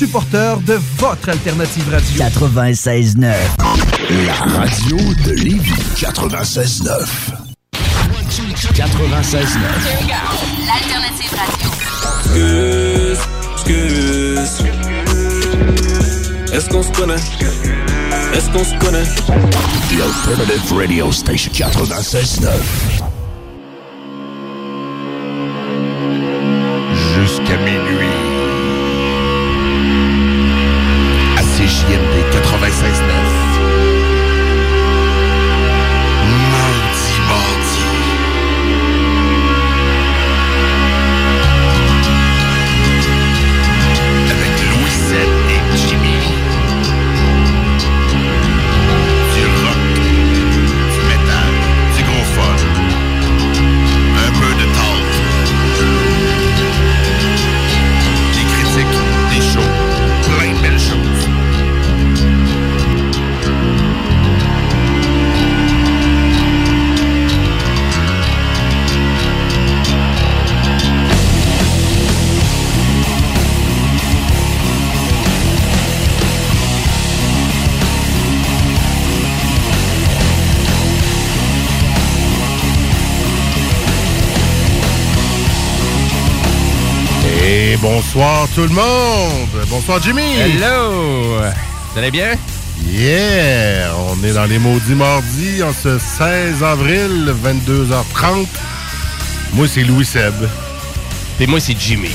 supporters de votre alternative radio. 96.9. La radio de Lévis. 96.9. 96.9. L'alternative radio. Excuse, excuse. Est-ce qu'on se connaît? Est-ce qu'on se connaît? The Alternative Radio Station 96.9. bonsoir tout le monde. Bonsoir Jimmy. Hello! Vous allez bien? Yeah! On est dans les maudits mardis en ce 16 avril, 22h30. Moi, c'est Louis Seb. Et moi, c'est Jimmy.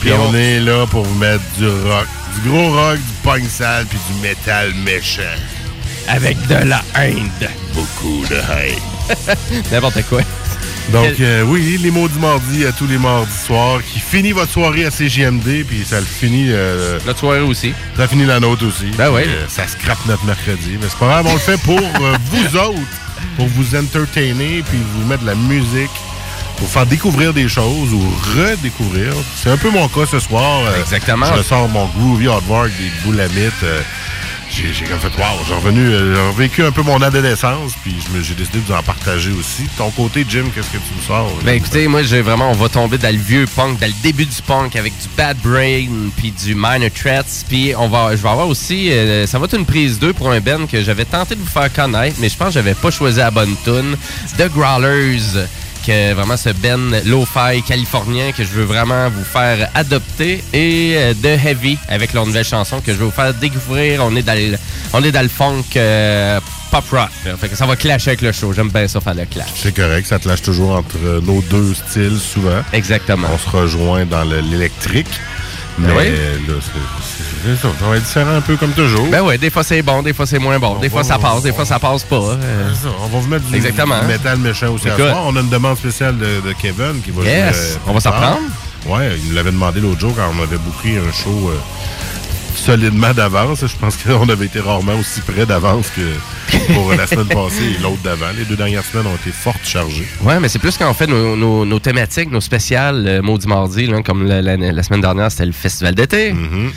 Puis on est là pour vous mettre du rock. Du gros rock, du punk sale, puis du métal méchant. Avec de la haine. Beaucoup de haine. N'importe quoi. Donc, euh, oui, les maudits mardis à tous les mardis soirs, qui finit votre soirée à CGMD, puis ça le finit... Euh, Notre soirée aussi. Ça finit la nôtre aussi. Ben oui. Euh, ça scrape notre mercredi. Mais c'est pas grave, on le fait pour vous autres, pour vous entertainer, puis vous mettre de la musique, pour faire découvrir des choses ou redécouvrir. C'est un peu mon cas ce soir. Exactement. Je sors mon groovy hardwork des boulamites. J'ai comme fait, wow, j'ai revenu, euh, revécu un peu mon adolescence, puis j'ai décidé de vous en partager aussi. Ton côté, Jim, qu'est-ce que tu me sors? Ben écoutez, moi j'ai vraiment, on va tomber dans le vieux punk, dans le début du punk avec du Bad Brain puis du Minor Threats, puis on va, je vais avoir aussi, euh, ça va être une prise 2 pour un band que j'avais tenté de vous faire connaître, mais je pense que j'avais pas choisi la bonne tune. The Growlers, vraiment ce band lo-fi californien que je veux vraiment vous faire adopter et euh, The Heavy avec leur nouvelle chanson que je veux vous faire découvrir. On est dans le, on est dans le funk euh, pop rock. là. Fait que ça va clasher avec le show. J'aime bien ça faire le clash. C'est correct, ça lâche toujours entre euh, nos deux styles souvent. Exactement. On se rejoint dans le- l'électrique. Mais oui. là, c'est- ça. Ça va être différent un peu comme toujours. Ben ouais, des fois c'est bon, des fois c'est moins bon. Des fois ça passe, des fois ça passe pas. euh. C'est ça, On va vous mettre du, Exactement. métal méchant aussi à Écoute. soir. On a une demande spéciale de, de Kevin qui va Yes. jouer. euh, On va s'en prendre? Ouais, il nous l'avait demandé l'autre jour quand on avait booké un show euh, solidement d'avance. Je pense qu'on avait été rarement aussi près d'avance que pour la semaine passée et l'autre d'avant. Les deux dernières semaines ont été fortes chargées. Ouais, mais c'est plus qu'en fait nos, nos- nos thématiques, nos spéciales euh, Maudit Mardi, là, comme la, la- la semaine dernière, c'était le festival d'été. Mm-hmm.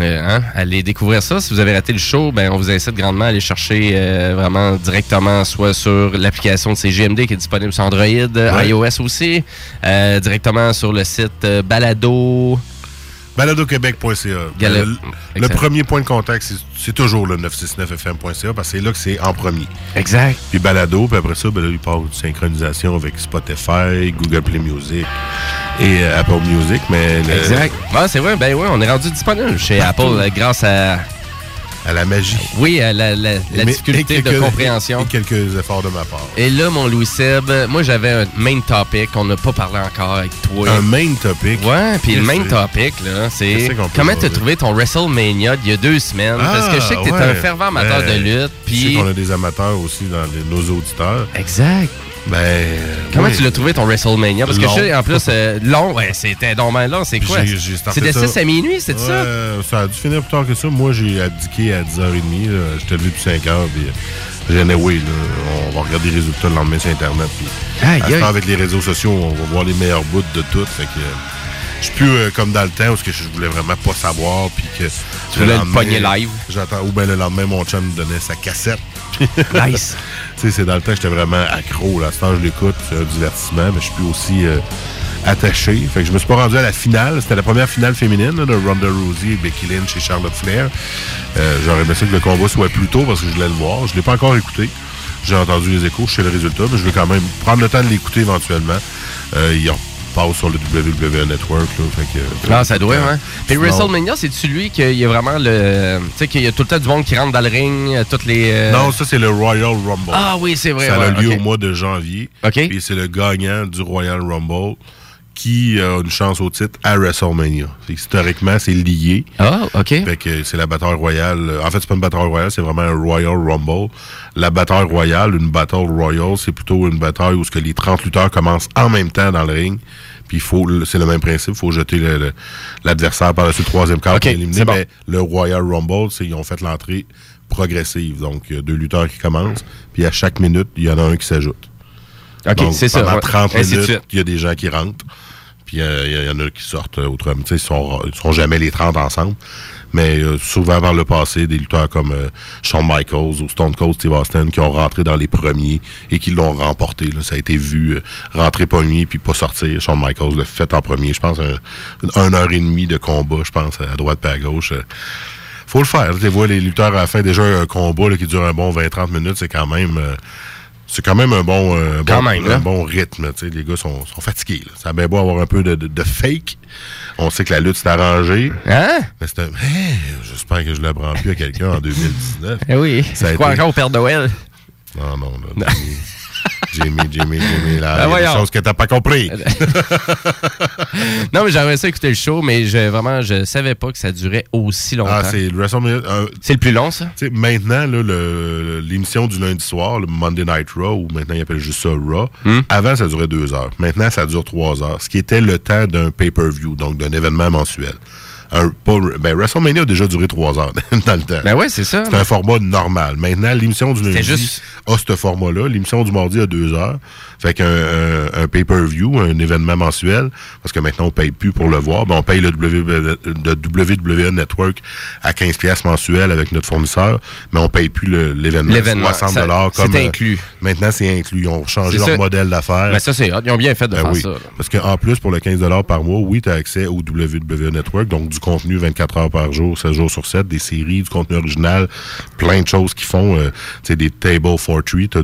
Euh, hein, Allez découvrir ça. Si vous avez raté le show, ben, on vous incite grandement à aller chercher euh, vraiment directement soit sur l'application de CGMD qui est disponible sur Android, Ouais. iOS aussi, euh, directement sur le site euh, Balado. Baladoquebec.ca. Le, premier point de contact, c'est- toujours le 969fm.ca parce que c'est là que c'est en premier. Exact. Puis balado, puis après ça, ben là, il part de synchronisation avec Spotify, Google Play Music et euh, Apple Music. Mais le- Exact. C'est vrai. Ben oui, on est rendu disponible chez Apple euh, grâce à. À la magie. Oui, à la, la- la Mais- difficulté de compréhension. Et quelques efforts de ma part. Et là, mon Louis Seb, moi j'avais un main topic qu'on n'a pas parlé encore avec toi. Un main topic? Ouais, puis le main topic, là, c'est comment t'as trouvé ton WrestleMania d'il y a deux semaines? parce que je sais que t'es Ah, un ouais. fervent amateur de lutte, Je sais puis... qu'on a des amateurs aussi dans les- nos auditeurs. Exact. Ben. Comment oui. tu l'as trouvé ton WrestleMania? Parce que Long. je sais, en plus, euh, long, ouais, c'était donc ben long, c'est quoi? ça. 6 à minuit, c'est ça? Ouais, ça a dû finir plus tard que ça. Moi, j'ai abdiqué à 10h30. là. J'étais levé depuis 5h. Puis, euh, j'ai oui, là, on va regarder les résultats le lendemain sur Internet. Puis, avec les réseaux sociaux, on va voir les meilleurs bouts de tout. Fait que, je suis plus euh, comme dans le temps où que je voulais vraiment pas savoir. Puis que Tu voulais le pogner live. J'attends. Ou bien le lendemain, mon chum me donnait sa cassette. Nice. Tu sais, c'est dans le temps que j'étais vraiment accro. Là. À ce temps, je l'écoute. C'est un divertissement. Mais je suis plus aussi. euh, attaché. Fait que je me suis pas rendu à la finale. C'était la première finale féminine là, de Ronda Rousey et Becky Lynch et Charlotte Flair. Euh, J'aurais aimé ça que le combat soit plus tôt parce que je voulais le voir. Je l'ai pas encore écouté. J'ai entendu les échos, je sais le résultat, mais je vais quand même prendre le temps de l'écouter éventuellement. Euh, il passe sur le WWE Network. Là, fait que, Ah, ça doit, hein. Puis WrestleMania, c'est celui qu'il y a vraiment le. Tu sais, qu'il y a tout le temps du monde qui rentre dans le ring, euh, toutes les. euh, Non, ça, c'est le Royal Rumble. Ah oui, c'est vrai. Ça a lieu au mois de janvier. OK. Et c'est le gagnant du Royal Rumble qui a une chance au titre à WrestleMania. Historiquement, c'est lié. Ah, OK. Fait que c'est la bataille royale. En fait, c'est pas une bataille royale, c'est vraiment un Royal Rumble. La bataille royale, une bataille royale, c'est plutôt une bataille où ce que les 30 lutteurs commencent en même temps dans le ring. Puis faut, c'est le même principe, il faut jeter l'adversaire par-dessus le troisième quart OK, pour l'éliminer. bon. Mais le Royal Rumble, c'est ils ont fait l'entrée progressive. Donc, il y a deux lutteurs qui commencent, puis à chaque minute, il y en a un qui s'ajoute. OK, c'est ça. Pendant ouais. 30 Ainsi de minutes, il y a des gens qui rentrent. Puis il y, en a qui sortent autrement. Tu sais, Ils sont, ils sont jamais les 30 ensemble. Mais euh, souvent par le passé, des lutteurs comme euh, Shawn Michaels ou Stone Cold Steve Austin qui ont rentré dans les premiers et qui l'ont remporté. là. Ça a été vu euh, rentrer premier puis pas sortir. Shawn Michaels l'a fait en premier. Je pense un, heure et demie de combat, je pense, à droite et à gauche. Faut le faire. Tu vois les lutteurs à la fin, déjà un combat qui dure un bon 20-30 minutes, c'est quand même... euh, c'est quand même un bon, euh, bon, même, un là. bon rythme. Les gars sont, sont fatigués. là. Ça a bien beau avoir un peu de, de- de fake. On sait que la lutte s'est arrangée. Hein? Mais c'est un... Hey, J'espère que je l'apprends plus à quelqu'un en 2019. Eh oui. Ça a C'est quoi été- encore au Père Noël? Non, non, non. Jimmy, Jimmy, Jimmy, là. Il y a des voyons. choses que t'as pas compris. Non, mais j'aimerais ça écouter le show, mais je, vraiment, je savais pas que ça durait aussi longtemps. Ah, c'est WrestleMania. euh, c'est le plus long, ça? Maintenant, l'émission du lundi soir, le Monday Night Raw, ou maintenant ils appellent juste ça Raw, Hmm. avant ça durait deux heures. Maintenant, ça dure trois heures, ce qui était le temps d'un pay-per-view, donc d'un événement mensuel. Un, pas- ben, WrestleMania a déjà duré trois heures dans le temps. Ben ouais, c'est ça. C'est un format normal. Maintenant, l'émission du lundi juste- a ce format-là. L'émission du mardi a deux heures. Fait qu'un un, un pay-per-view, un événement mensuel, parce que maintenant, on paye plus pour le voir. Ben, on paye le, W- le WWE Network à 15 pièces mensuel avec notre fournisseur, mais on paye plus l'événement. L'événement, 60 ça- dollars c'est comme euh, inclus. Maintenant, c'est inclus. Ils ont changé leur ça. modèle d'affaires. Ben ça, c'est. Ils ont bien fait de Ben faire oui. ça. là. Parce qu'en plus, pour le 15 par mois, oui, tu as accès au WWE Network, donc du contenu 24 heures par jour, 7 jours sur 7, des séries, du contenu original, plein de choses qui font, euh, tu sais, des Table for Three, tu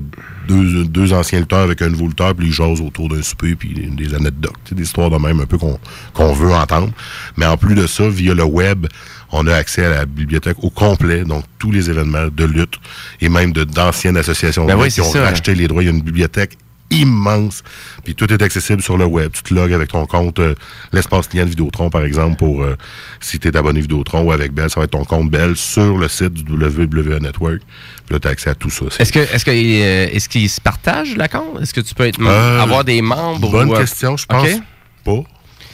deux, deux anciens lutteurs avec un nouveau lutteur, puis ils jasent autour d'un souper, puis des, anecdotes, des histoires de même un peu qu'on qu'on veut entendre. Mais en plus de ça, via le web, on a accès à la bibliothèque au complet, donc tous les événements de lutte et même de d'anciennes associations Ben oui, qui ont ça. racheté les droits. Il y a une bibliothèque immense. Puis tout est accessible sur le web. Tu te logs avec ton compte, euh, l'espace client de Vidéotron, par exemple, pour euh, si tu es abonné Vidéotron ou avec Bell, ça va être ton compte Bell sur le site du WWE Network. Puis là, tu as accès à tout ça. Est-ce que est-ce que euh, se partagent la compte? Est-ce que tu peux être avoir des membres? Bonne ou, question, je pense pas,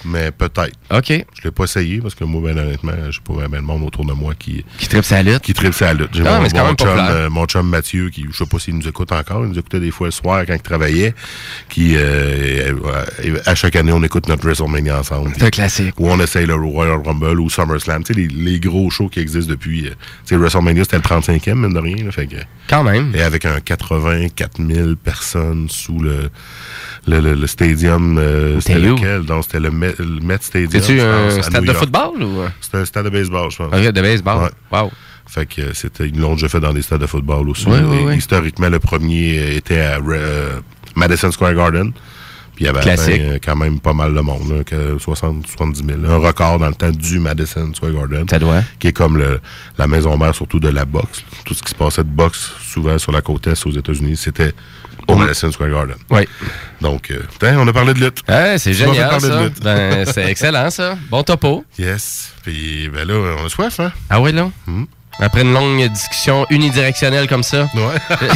mais peut-être. OK. Je l'ai pas essayé parce que moi, ben, honnêtement, j'ai pas vraiment de monde autour de moi qui, Qui tripe sa lutte. qui tripe sa lutte. J'ai Ah, mon, mon même chum, euh, mon chum Mathieu, qui je sais pas s'il nous écoute encore, il nous écoutait des fois le soir quand il travaillait, qui euh, euh, à chaque année on écoute notre WrestleMania ensemble. C'est un classique. Ou on essaye le Royal Rumble ou SummerSlam, tu sais, les, les gros shows qui existent depuis. euh, tu sais, WrestleMania c'était le 35e, mine de rien. là, fait que, Quand même. et avec un 84 000 personnes sous le, le, le, le stadium. euh, c'était lequel? Donc c'était le Met, le Met Stadium. C'est-tu un stade de football ou? C'était un stade de baseball, je pense. OK, de baseball. Ouais. Wow. Fait que euh, c'était, ils l'ont déjà fait dans des stades de football aussi. Oui, Et oui, oui. Historiquement, le premier euh, était à euh, Madison Square Garden. Puis il y avait atteint, euh, quand même pas mal de monde, là, que 60, 70 000. Un record dans le temps du Madison Square Garden. Ça doit. Qui est comme le, la maison mère surtout de la boxe. Tout ce qui se passait de boxe, souvent sur la côte est aux États-Unis, c'était au Madison Square Garden. Oui. Donc, euh, putain, on a parlé de lutte. Ouais, c'est génial, ça. lutte. Ben, c'est excellent, ça. Bon topo. Yes. Puis ben là, on a soif, hein? Ah oui, là? Hmm. Après une longue discussion unidirectionnelle comme ça. Ouais.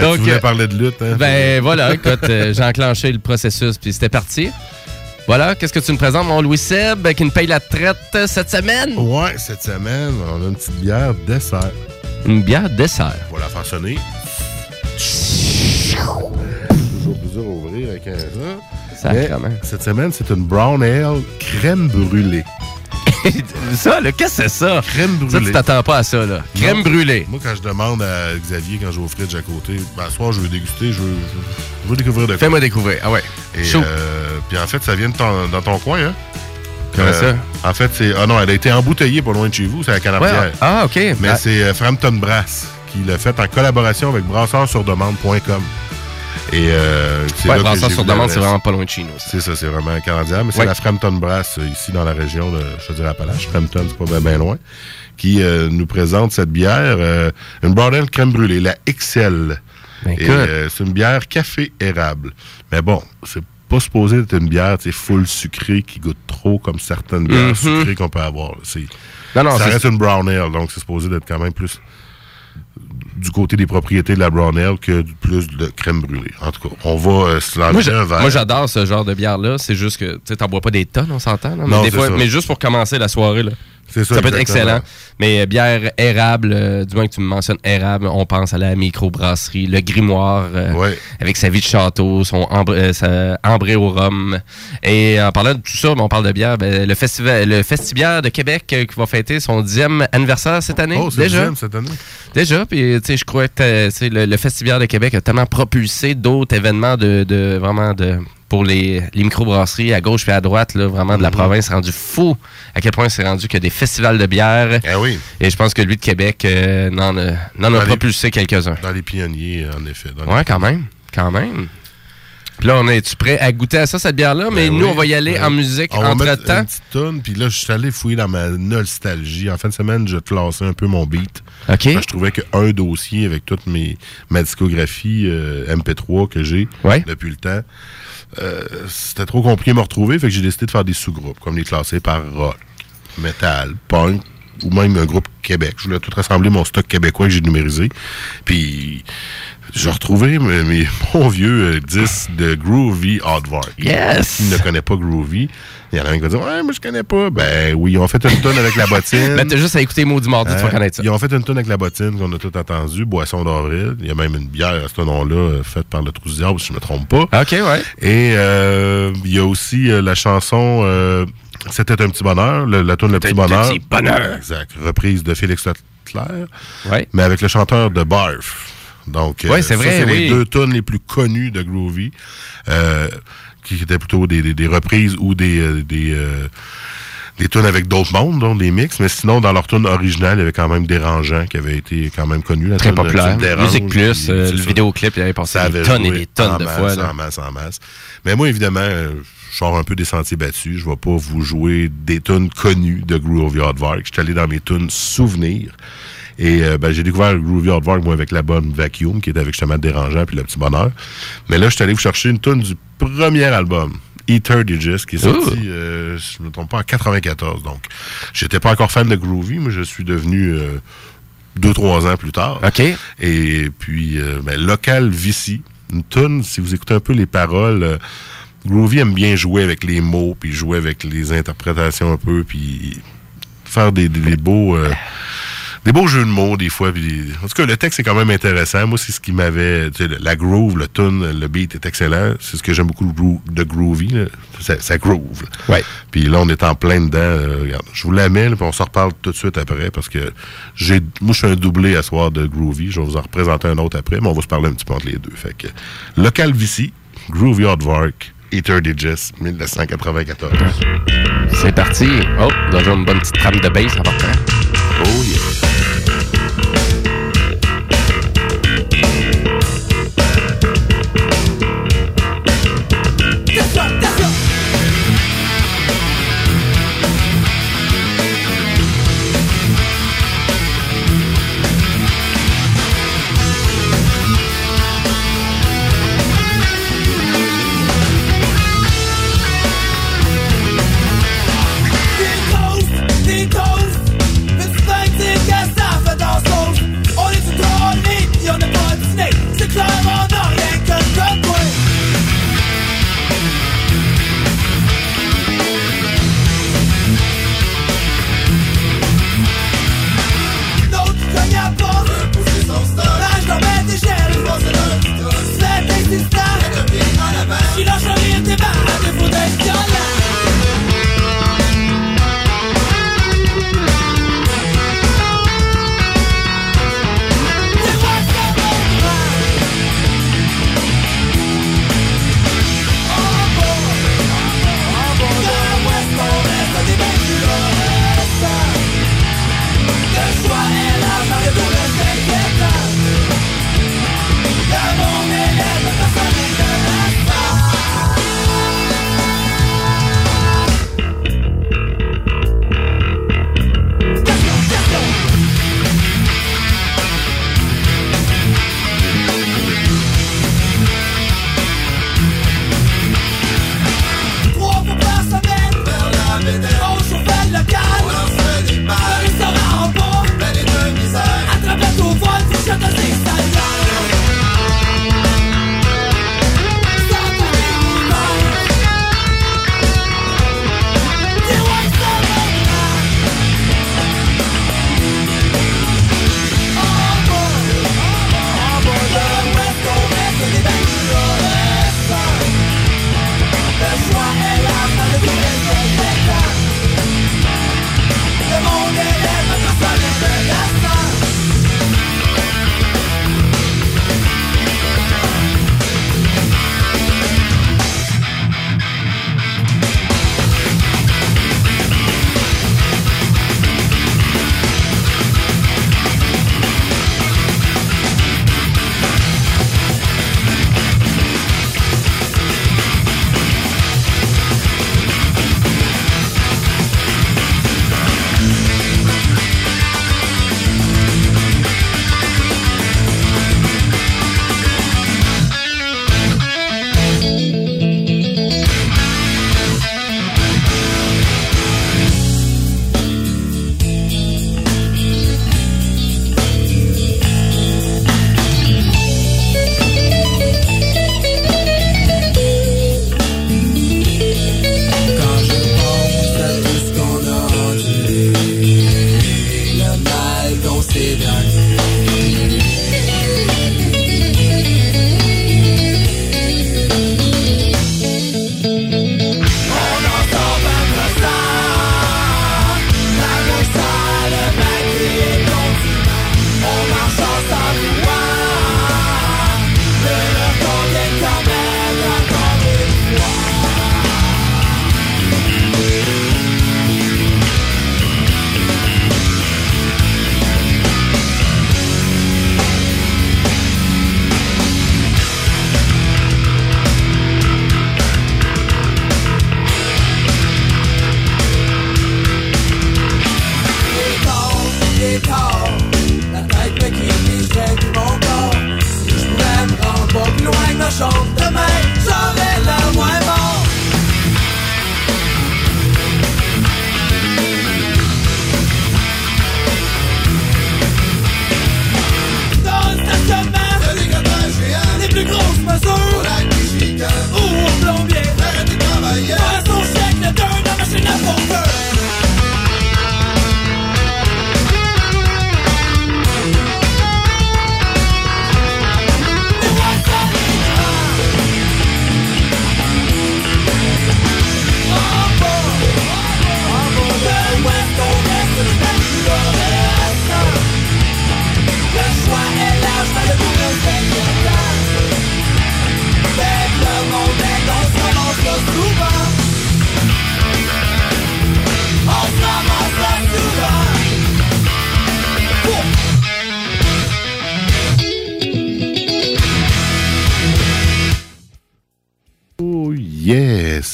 Donc, tu voulais euh, parler de lutte, hein? Ben voilà, écoute, euh, j'ai enclenché le processus, puis c'était parti. Voilà, qu'est-ce que tu me présentes, mon Louis Seb, qui me paye la traite cette semaine? Ouais, cette semaine, on a une petite bière dessert. Une bière dessert. Faire sonner. Toujours plus dur à ouvrir avec un ça. Mais cette semaine, c'est une brown ale crème brûlée. ça, là, qu'est-ce que c'est ça? Crème Ça, brûlée. tu t'attends pas à ça, là. Crème Non. brûlée. Moi, quand je demande à Xavier, quand je vais au fridge à côté, ben, ce soir, je veux déguster, je veux, je veux découvrir de quoi. Fais-moi découvrir. Ah ouais. Et, euh, puis en fait, ça vient de ton- dans ton coin, hein? Comment Euh, En fait, c'est. Ah non, elle a été embouteillée pas loin de chez vous, c'est à Ouais, Canardière. ah, OK. Mais Ah, c'est euh, Frampton Brass qui l'a fait en collaboration avec brasseursurdemande.com. Et euh, c'est ouais, là que brasseur j'ai sur demande, c'est vraiment pas loin de chez nous. C'est ça, c'est vraiment un Canadien. Mais c'est Ouais. la Frampton Brass, euh, ici dans la région de, je te dirais, Appalaches. Frampton, c'est pas bien loin. Qui euh, nous présente cette bière, euh, une Brown Ale crème brûlée, la XL. Ben, euh, c'est une bière café érable. Mais bon, c'est pas supposé être une bière, tu sais, full sucrée qui goûte trop comme certaines bières Mhm. sucrées qu'on peut avoir. C'est, Non, non, ça reste une brown ale, donc c'est supposé d'être quand même plus du côté des propriétés de la brown ale que plus de crème brûlée. En tout cas, on va euh, se lancer un verre. moi, j'adore ce genre de bière-là. C'est juste que, tu sais, t'en bois pas des tonnes, on s'entend. Mais, mais juste pour commencer la soirée, là. C'est Ça, peut être excellent. Mais euh, bière érable, euh, du moins que tu me mentionnes érable, on pense à la microbrasserie, le grimoire, euh, Ouais. avec sa vie de château, son ambre, euh, sa ambré au rhum. Et en parlant de tout ça, ben, on parle de bière, ben, le festival, le Festibière de Québec qui va fêter son dixième anniversaire cette année. Oh, c'est déjà. deuxième cette année. Déjà, puis tu sais, je crois que le, le Festival de Québec a tellement propulsé d'autres événements de, de vraiment de pour les, les microbrasseries à gauche et à droite, là, vraiment de la Mhm. province, rendu fou à quel point c'est rendu a des festivals de bière. Eh oui, Et je pense que lui de Québec euh, n'en a, n'en a propulsé quelques-uns. dans les pionniers, en effet. Ouais, quand même. Quand même. Puis là, on est-tu prêt à goûter à ça, cette bière-là? Mais Ben nous, oui. on va y aller Ben, en musique On entre-temps. une petite tonne, puis là, je suis allé fouiller dans ma nostalgie. En fin de semaine, je classais un peu mon beat. OK. Que Je trouvais qu'un dossier avec toute mes, ma discographie euh, MP3 que j'ai Ouais. depuis le temps, euh, c'était trop compliqué de me retrouver, fait que j'ai décidé de faire des sous-groupes, comme les classer par rock, metal, punk, ou même un groupe Québec. Je voulais tout rassembler mon stock québécois que j'ai numérisé. Puis j'ai retrouvé mes, mes bons vieux euh, disques de Groovy Hardvark. Yes! Qui ne connaît pas Groovy, il y en a un qui va dire Ouais, moi je connais pas. Ben oui, ils ont fait une tonne avec la bottine. Ben, t'as juste à écouter Maudit Mardi, tu vas Hein? connaître ça. Ils ont fait une tonne avec la bottine qu'on a tout entendu, Boisson d'avril. Il y a même une bière à ce nom-là euh, faite par le Trou si je ne me trompe pas. OK, ouais. Et euh, il y a aussi euh, la chanson euh, C'était un petit bonheur, le- la tune Le petit bonheur. petit bonheur. Exact. Reprise de Félix Leclerc, Ouais. mais avec le chanteur de Barf. Donc, euh, c'est vrai, c'est oui. les deux tunes les plus connues de Groovy, euh, qui étaient plutôt des, des- des reprises ou des euh, des, euh, des tunes avec d'autres mondes, donc des mix, mais sinon, dans leur tune originale, il y avait quand même Dérangeant qui avait été quand même connu. La Très tune, populaire. Déranges, Musique Plus, euh, le vidéoclip, il avait passé des tonnes et des tonnes de masse, fois. là. En masse, en masse. Mais moi, évidemment, je sors un peu des sentiers battus. Je vais pas vous jouer des tunes connues de Groovy Hardvark. Je suis allé dans mes tunes souvenirs. Et euh, ben, j'ai découvert Groovy Hardvark, moi, avec la bonne Vacuum, qui était avec justement Dérangeant puis Le Petit Bonheur. Mais là, je suis allé vous chercher une tune du premier album. Ether Digest, qui est sorti, euh, je ne me trompe pas, en 94. Donc, j'étais pas encore fan de Groovy, mais je suis devenu euh, deux, trois ans plus tard. OK. Et puis, euh, ben, Local Vici, une tune, si vous écoutez un peu les paroles, Groovy aime bien jouer avec les mots, puis jouer avec les interprétations un peu, puis faire des, des- des beaux... euh, des beaux jeux de mots, des fois. Puis des- En tout cas, le texte est quand même intéressant. Moi, c'est ce qui m'avait... tu sais, le- La groove, le tune, le beat est excellent. C'est ce que j'aime beaucoup de groo- de Groovy. là. Ça, ça groove. là. Ouais. Puis là, on est en plein dedans. Euh, regarde, je vous la mets, puis on s'en reparle tout de suite après, parce que j'ai, moi, je suis un doublé à soir de Groovy. Je vais vous en représenter un autre après, mais on va se parler un petit peu entre les deux. Fait que, Local Vici, Groovy Hardvark, Ether Digest, 1994. C'est parti. Oh, déjà une bonne petite trame de bass en partant. Oh yeah.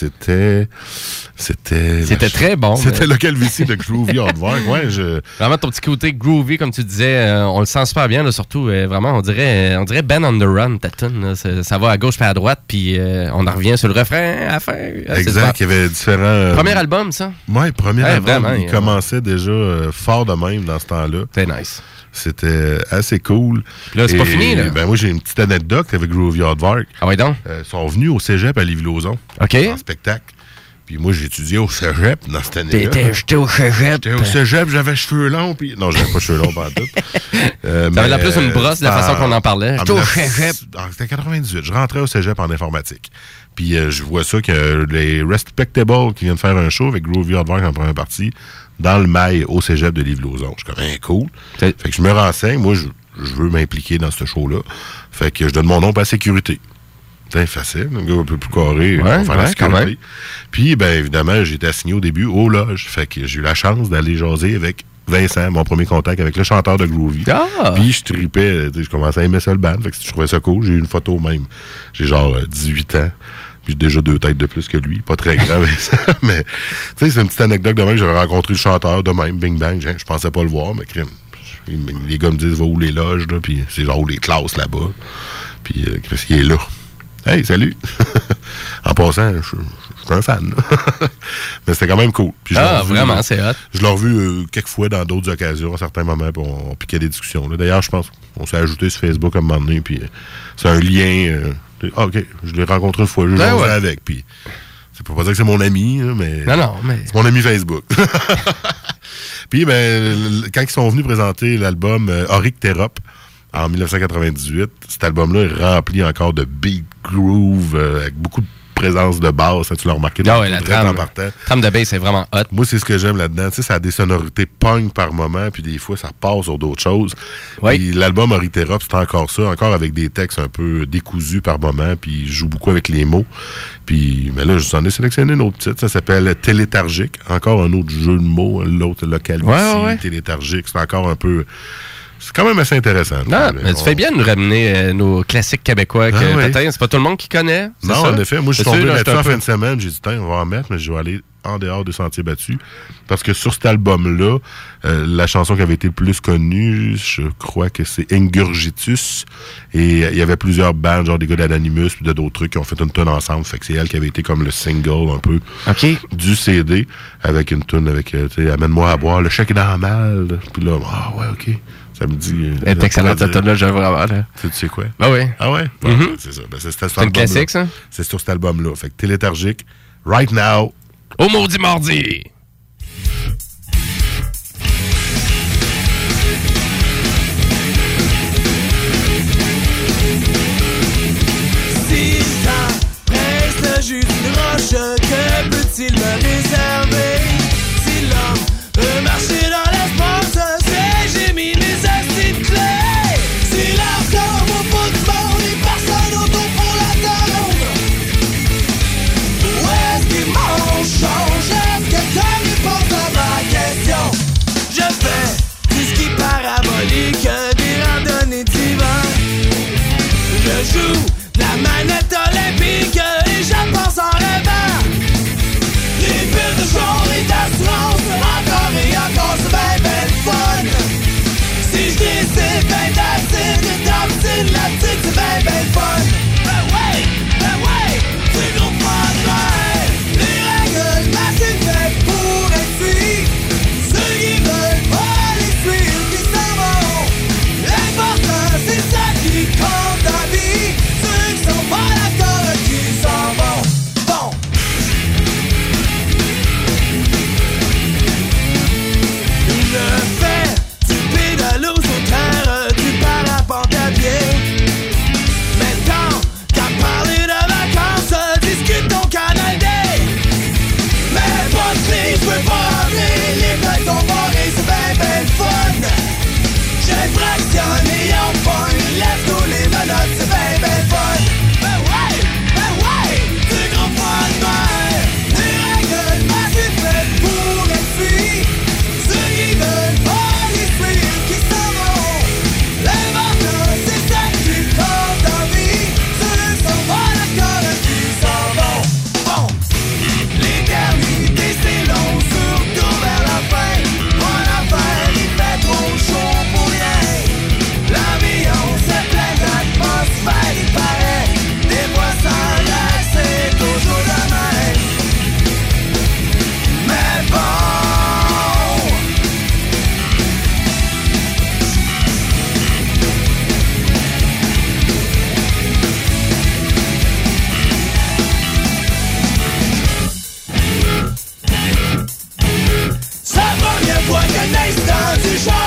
C'était... C'était... C'était très bon. C'était le Calvitie de Groovy Hardwork. Ouais, je... Vraiment, ton petit côté groovy, comme tu disais, euh, on le sent super bien, là, surtout. euh, vraiment, on dirait, on dirait Ben on the Run, ta tune. Ça, va à gauche puis à droite, puis euh, on en revient sur le refrain à la fin. Ah, Exact, il y avait différents... Premier album, ça? Ouais, premier Ouais, album. vraiment, il il- commençait déjà fort de même dans ce temps-là. C'est nice. C'était assez cool. Là, c'est pas fini, là. Ben moi, j'ai une petite anecdote avec Groovy Hardwork. Ah ouais, donc? Euh, ils sont venus au cégep à Lévis-Lauzon. OK. En spectacle. Puis moi, j'ai étudié au cégep dans cette année-là. T'étais j'étais au cégep. J'étais au cégep, j'avais cheveux longs. Puis... Non, j'avais pas cheveux longs pendant tout. Euh, l'air plus une brosse de la euh, façon qu'on en parlait. J'étais au 19 cégep. ah, C'était 98. Je rentrais au cégep en informatique. Puis euh, je vois ça que les Respectable qui viennent faire un show avec Groovy Hardwork en première partie dans le mail au cégep de Livre-Lauzon. Je suis comme, hein, cool. Fait que je me renseigne. Moi, je, je veux m'impliquer dans ce show-là. Fait que je donne mon nom pour la sécurité. C'est facile, un gars un peu plus carré, on Ouais, la sécurité. Puis, ben évidemment, j'ai été assigné au début aux loges. Fait que j'ai eu la chance d'aller jaser avec Vincent, mon premier contact avec le chanteur de Groovy. Ah! Puis je tripais, je commençais à aimer ça le band. Fait que je trouvais ça cool. J'ai eu une photo même. J'ai genre euh, 18 ans. Puis déjà deux têtes de plus que lui. Pas très grand, Vincent. Mais, tu sais, c'est une petite anecdote de même. J'avais rencontré le chanteur de même, Bing Bang. Je je pensais pas le voir, mais crime. Les gars me disent, va où les loges, là? Puis c'est genre où les classes là-bas. Puis euh, Chris, il est là. Hey, salut! en passant, je suis un fan. Mais c'était quand même cool. Puis Ah, revu, vraiment, euh, c'est hot. Je l'ai revu euh, quelques fois dans d'autres occasions, à certains moments, puis on, on piquait des discussions. D'ailleurs, je pense qu'on s'est ajouté sur Facebook à un moment donné, puis euh, c'est un lien. Ah, OK, je l'ai rencontré une fois, je l'ai Ben ouais. avec, puis c'est pas dire que c'est mon ami, là, mais Non, non, mais. c'est mon ami Facebook. puis, ben, quand ils sont venus présenter l'album euh, Auric Therop en 1998, cet album-là est rempli encore de beat groove, euh, avec beaucoup de présence de basse, ça, tu l'as remarqué? Ah ouais, le la trame. Trame de bass, c'est vraiment hot. Moi, c'est ce que j'aime là-dedans. Tu sais, ça a des sonorités punk par moment, puis des fois, ça passe sur d'autres choses. Oui. Puis l'album Oriterop, c'est encore ça, encore avec des textes un peu décousus par moment, puis il joue beaucoup avec les mots. Puis, mais là, je vous en ai sélectionné une autre petite. Ça s'appelle Télétargique. Encore un autre jeu de mots, l'autre local Ouais, ouais. Télétargique. C'est encore un peu... C'est quand même assez intéressant. Non, Mais mais tu fais bien de nous ramener euh, nos classiques québécois que Ah peut-être c'est pas tout le monde qui connaît. Non, ça? en effet. Moi, je suis tombé là-dessus en fin de semaine. J'ai dit, tiens, on va en mettre, mais je vais aller en dehors des sentiers battus. Parce que sur cet album-là, euh, la chanson qui avait été le plus connue, je crois que c'est Ingurgitus. Et euh, il y avait plusieurs bandes, genre des gars d'Anonymous puis de d'autres trucs qui ont fait une tonne ensemble. Fait que c'est elle qui avait été comme le single un peu du CD avec une tune avec, tu sais, Amène-moi à boire, le chèque est dans. Puis là, ah ouais, OK. Ça me dit... euh, Elle est excellente, ça cette tune-là, j'aime vraiment. là. Tu tu sais quoi? Ah oui. Ah ouais? Ouais, Mhm. C'est ça. Ben, c'est cet C'est classique, ça? C'est sur cet album-là. Fait que télétargique, right now. Au maudit mardi. Si le temps presse le jus d'une roche, que peut-il me réserver? Si l'homme peut marcher du genre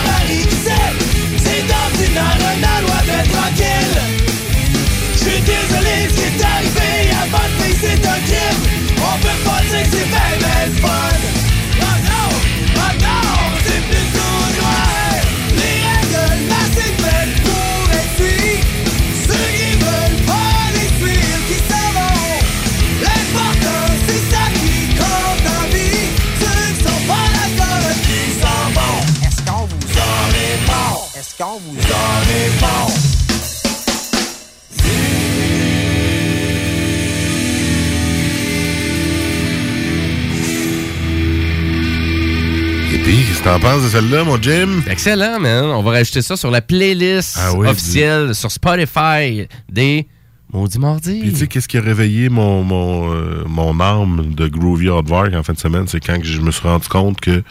que t'en penses de celle-là, mon Jim? Excellent, man. On va rajouter ça sur la playlist Ah oui, officielle sur Spotify des Maudits Mardis. Puis tu sais, qu'est-ce qui a réveillé mon, mon, euh, mon âme de Groovy Hardware en fin de semaine? C'est quand je me suis rendu compte que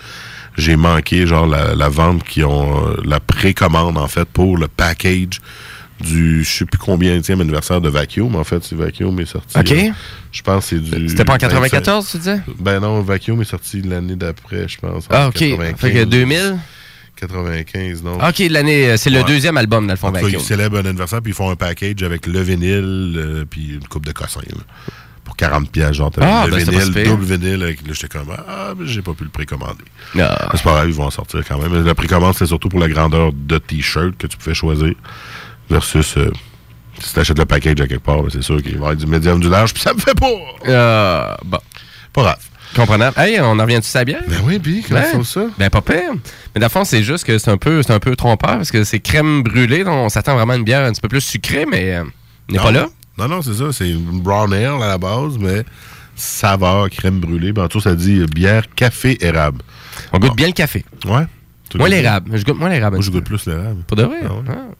j'ai manqué genre la, la vente qui ont euh, la précommande en fait pour le package du je sais plus combien anniversaire de Vacuum. En fait, c'est Vacuum est sorti. OK. euh, je pense que c'est du. C'était pas en 94, tu disais? Ben non, Vacuum est sorti l'année d'après, je pense. en Ah, OK. 95. Fait que 2000? 95, non. OK, l'année, euh, c'est le deuxième album, dans le fond, En tout cas, Vacuum. ils célèbrent un anniversaire, puis ils font un package avec le vinyle, euh, puis une coupe de cossins. là. Pour 40 pièces, genre, t'avais Ah, le ben, vinyle, double vinyle. Avec, j'étais comme, ah, ben, j'ai pas pu le précommander. Ah. C'est pas grave, ils vont en sortir quand même. La précommande, c'est surtout pour la grandeur de t-shirt que tu pouvais choisir. Versus, euh, si t'achètes le package à quelque part, ben, c'est sûr qu'il va y avoir du médium, du large, puis ça me fait pas. Euh, bon. Pas grave. Comprenable. Hey, on en revient-tu à bière? Ben oui, puis, comment ça? Ben, pas pire. Mais dans le fond, c'est juste que c'est un peu, un peu trompeur parce que c'est crème brûlée. donc on s'attend vraiment à une bière un petit peu plus sucrée, mais euh, on n'est pas là. Non, non, c'est ça. C'est une brown ale à la base, mais saveur, crème brûlée. Ben, en tout, ça dit euh, bière, café, érable. On goûte bien le café. Ouais. Moi, l'érable. Je goûte moins l'érable. Moi, je goûte plus l'érable. Pour de vrai? Ah ouais. Ah.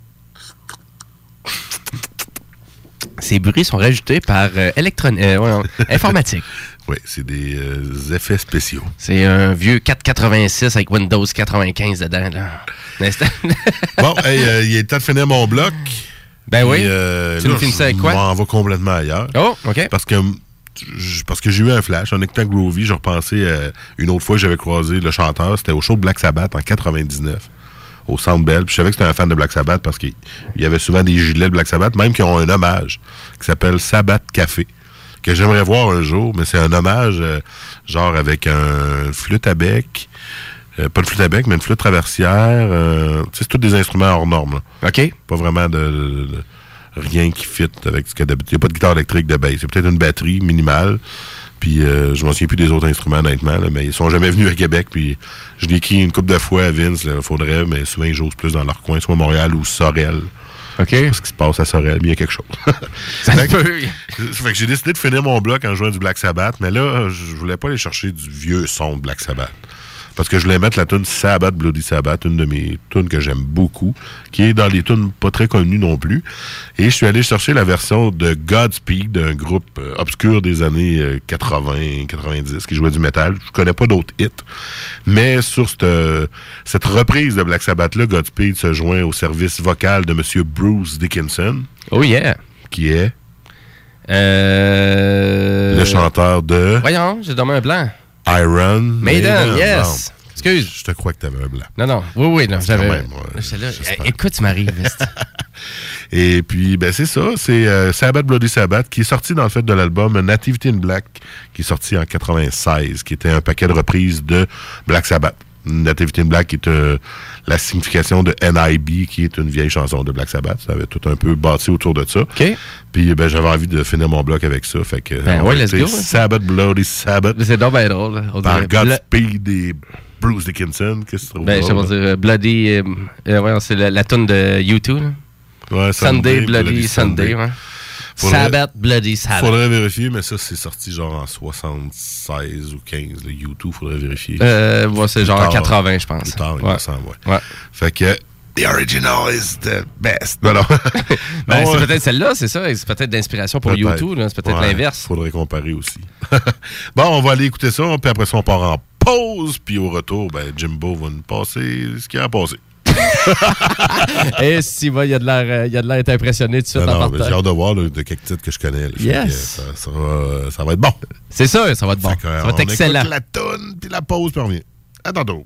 Ces bruits sont rajoutés par euh, électron- euh, ouais, non, informatique. Oui, c'est des euh, effets spéciaux. C'est un vieux 486 avec Windows 95 dedans. Là. Bon, hey, euh, il est temps de finir mon bloc. ben oui. Et, euh, Tu nous finis ça avec quoi? m'en vais complètement ailleurs. Oh, OK. Parce que parce que j'ai eu un flash. En écoutant Groovy, j'ai repensé une autre fois que j'avais croisé le chanteur. C'était au show de Black Sabbath en 99, au Centre Bell. Puis je savais que c'était un fan de Black Sabbath parce qu'il y avait souvent des gilets de Black Sabbath, même qui ont un hommage qui s'appelle Sabbath Café, que j'aimerais voir un jour, mais c'est un hommage euh, genre avec un flûte à bec. euh, pas une flûte à bec, mais une flûte traversière. euh, c'est tous des instruments hors normes. là. OK. Pas vraiment de, de- de- rien qui fit avec ce qu'il y a d'habitude. Il n'y a pas de guitare électrique de bass. C'est peut-être une batterie minimale. Puis euh, je m'en souviens plus des autres instruments, honnêtement, là, mais ils sont jamais venus à Québec. Puis je l'ai écrit une couple de fois à Vince. Il faudrait, mais souvent ils jouent plus dans leur coin, soit Montréal ou Sorel. OK. Ce qui se passe à Sorel, mais il y a quelque chose. Ça Fait que- peut. fait que j'ai décidé de finir mon bloc en jouant du Black Sabbath, mais là, je voulais pas aller chercher du vieux son de Black Sabbath. Parce que je voulais mettre la tune Sabbath, Bloody Sabbath, une de mes tunes que j'aime beaucoup, qui est dans les tunes pas très connues non plus. Et je suis allé chercher la version de Godspeed, d'un groupe euh, obscur des années euh, 80, 90, qui jouait du métal. Je connais pas d'autres hits. Mais sur cette, euh, cette reprise de Black Sabbath-là, Godspeed se joint au service vocal de M. Bruce Dickinson, Oh yeah. qui est? Euh... le chanteur de? Voyons, j'ai dormi un blanc. Iron Maiden, yes. Excuse. Je te crois que t'avais un blanc. Non, non. Oui, oui, non. J'avais. Eh, Écoute, tu m'arrives. Et puis, ben c'est ça. C'est euh, Sabbath Bloody Sabbath qui est sorti dans le fait de l'album Nativity in Black, qui est sorti en 96, qui était un paquet de reprises de Black Sabbath. Nativity in Black qui est euh, la signification de NIB, qui est une vieille chanson de Black Sabbath. Ça avait tout un peu bâti autour de ça. Puis ben, j'avais envie de finir mon bloc avec ça. Fait que Ben ouais, let's go, hein. Sabbath Bloody Sabbath C'est donc drôle. là. On par Godspeed et Bruce Dickinson. Qu'est-ce que tu trouves Ben, je vais drôle, dire euh, Bloody. euh, euh, ouais, c'est la, la tune de U2. là. hein? Ouais, Sunday, Bloody Sunday. ouais. Faudrait- Sabbath, Bloody Sabbath. Faudrait vérifier, mais ça, c'est sorti genre en 76 ou 15. Le YouTube, faudrait vérifier. Euh, ouais, c'est genre tard. 80, je pense. Plus tard, il ouais. me semble, ouais. Ouais. Fait que, the original is the best. Non, non. Ben, c'est peut-être celle-là, c'est ça. C'est peut-être d'inspiration pour. U2. là. C'est peut-être Ouais, l'inverse. Faudrait comparer aussi. bon, on va aller écouter ça, puis après ça, on part en pause, puis au retour, ben, Jimbo va nous passer ce qu'il a à passer. Et si, va, il y a de l'air euh, il y a de l'air d'être impressionné tout de suite Non, non, j'ai hâte de voir là, de quelques titres que je connais. là. Yes. ça, ça va, ça va être bon. C'est ça, ça va être bon. Ça euh, va être on excellent. la tonne, puis la pause, puis on revient. À tantôt.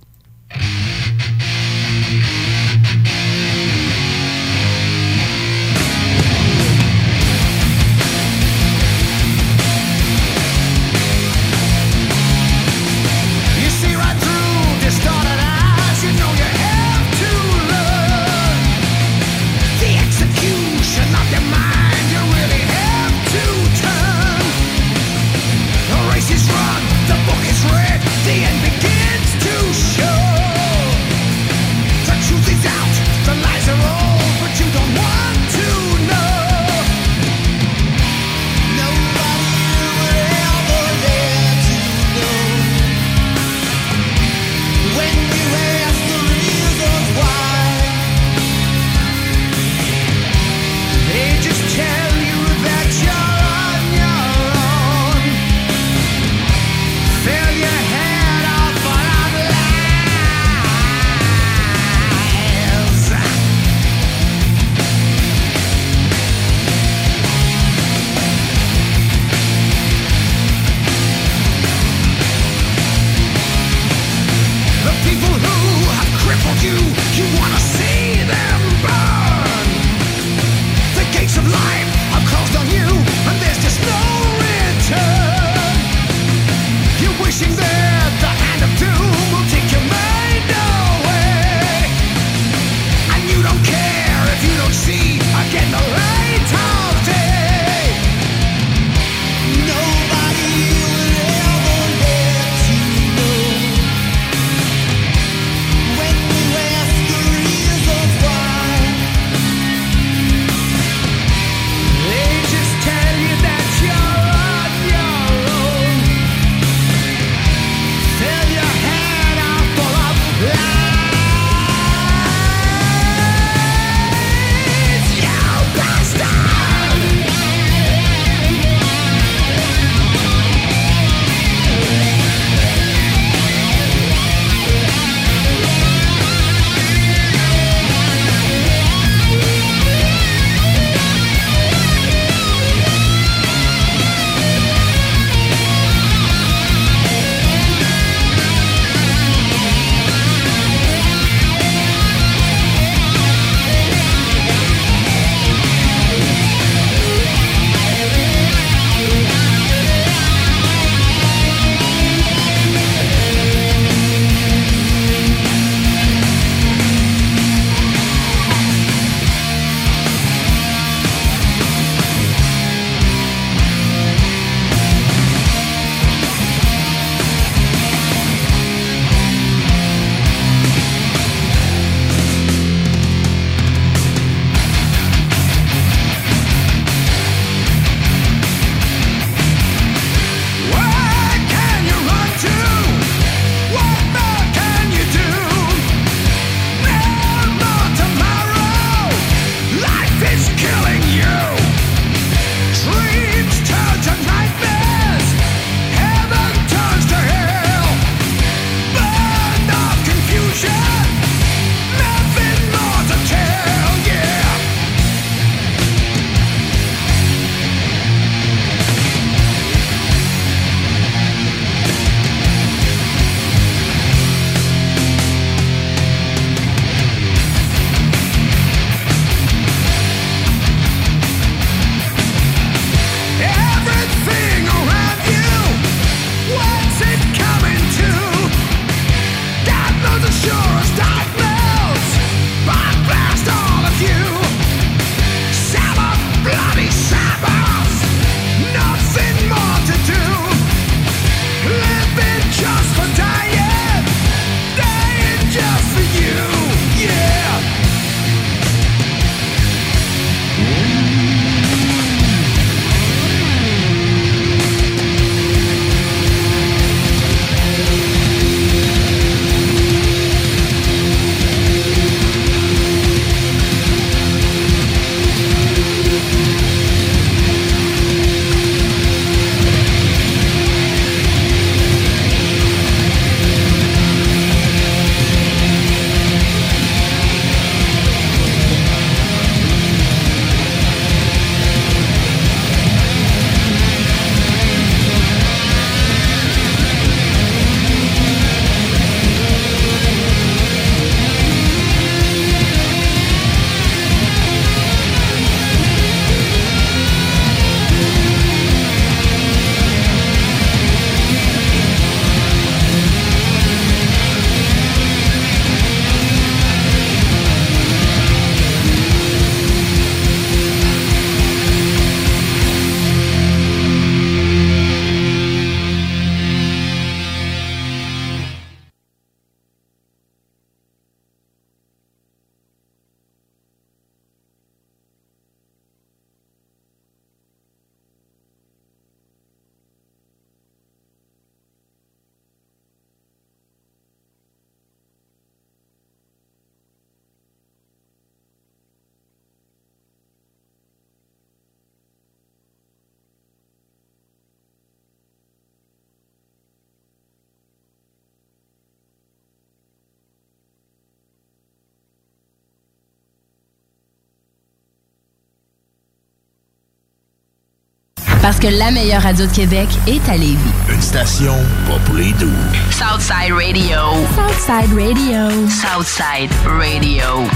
Parce que la meilleure radio de Québec est à Lévis. Une station pas pour les doux. Southside Radio. Southside Radio. Southside Radio.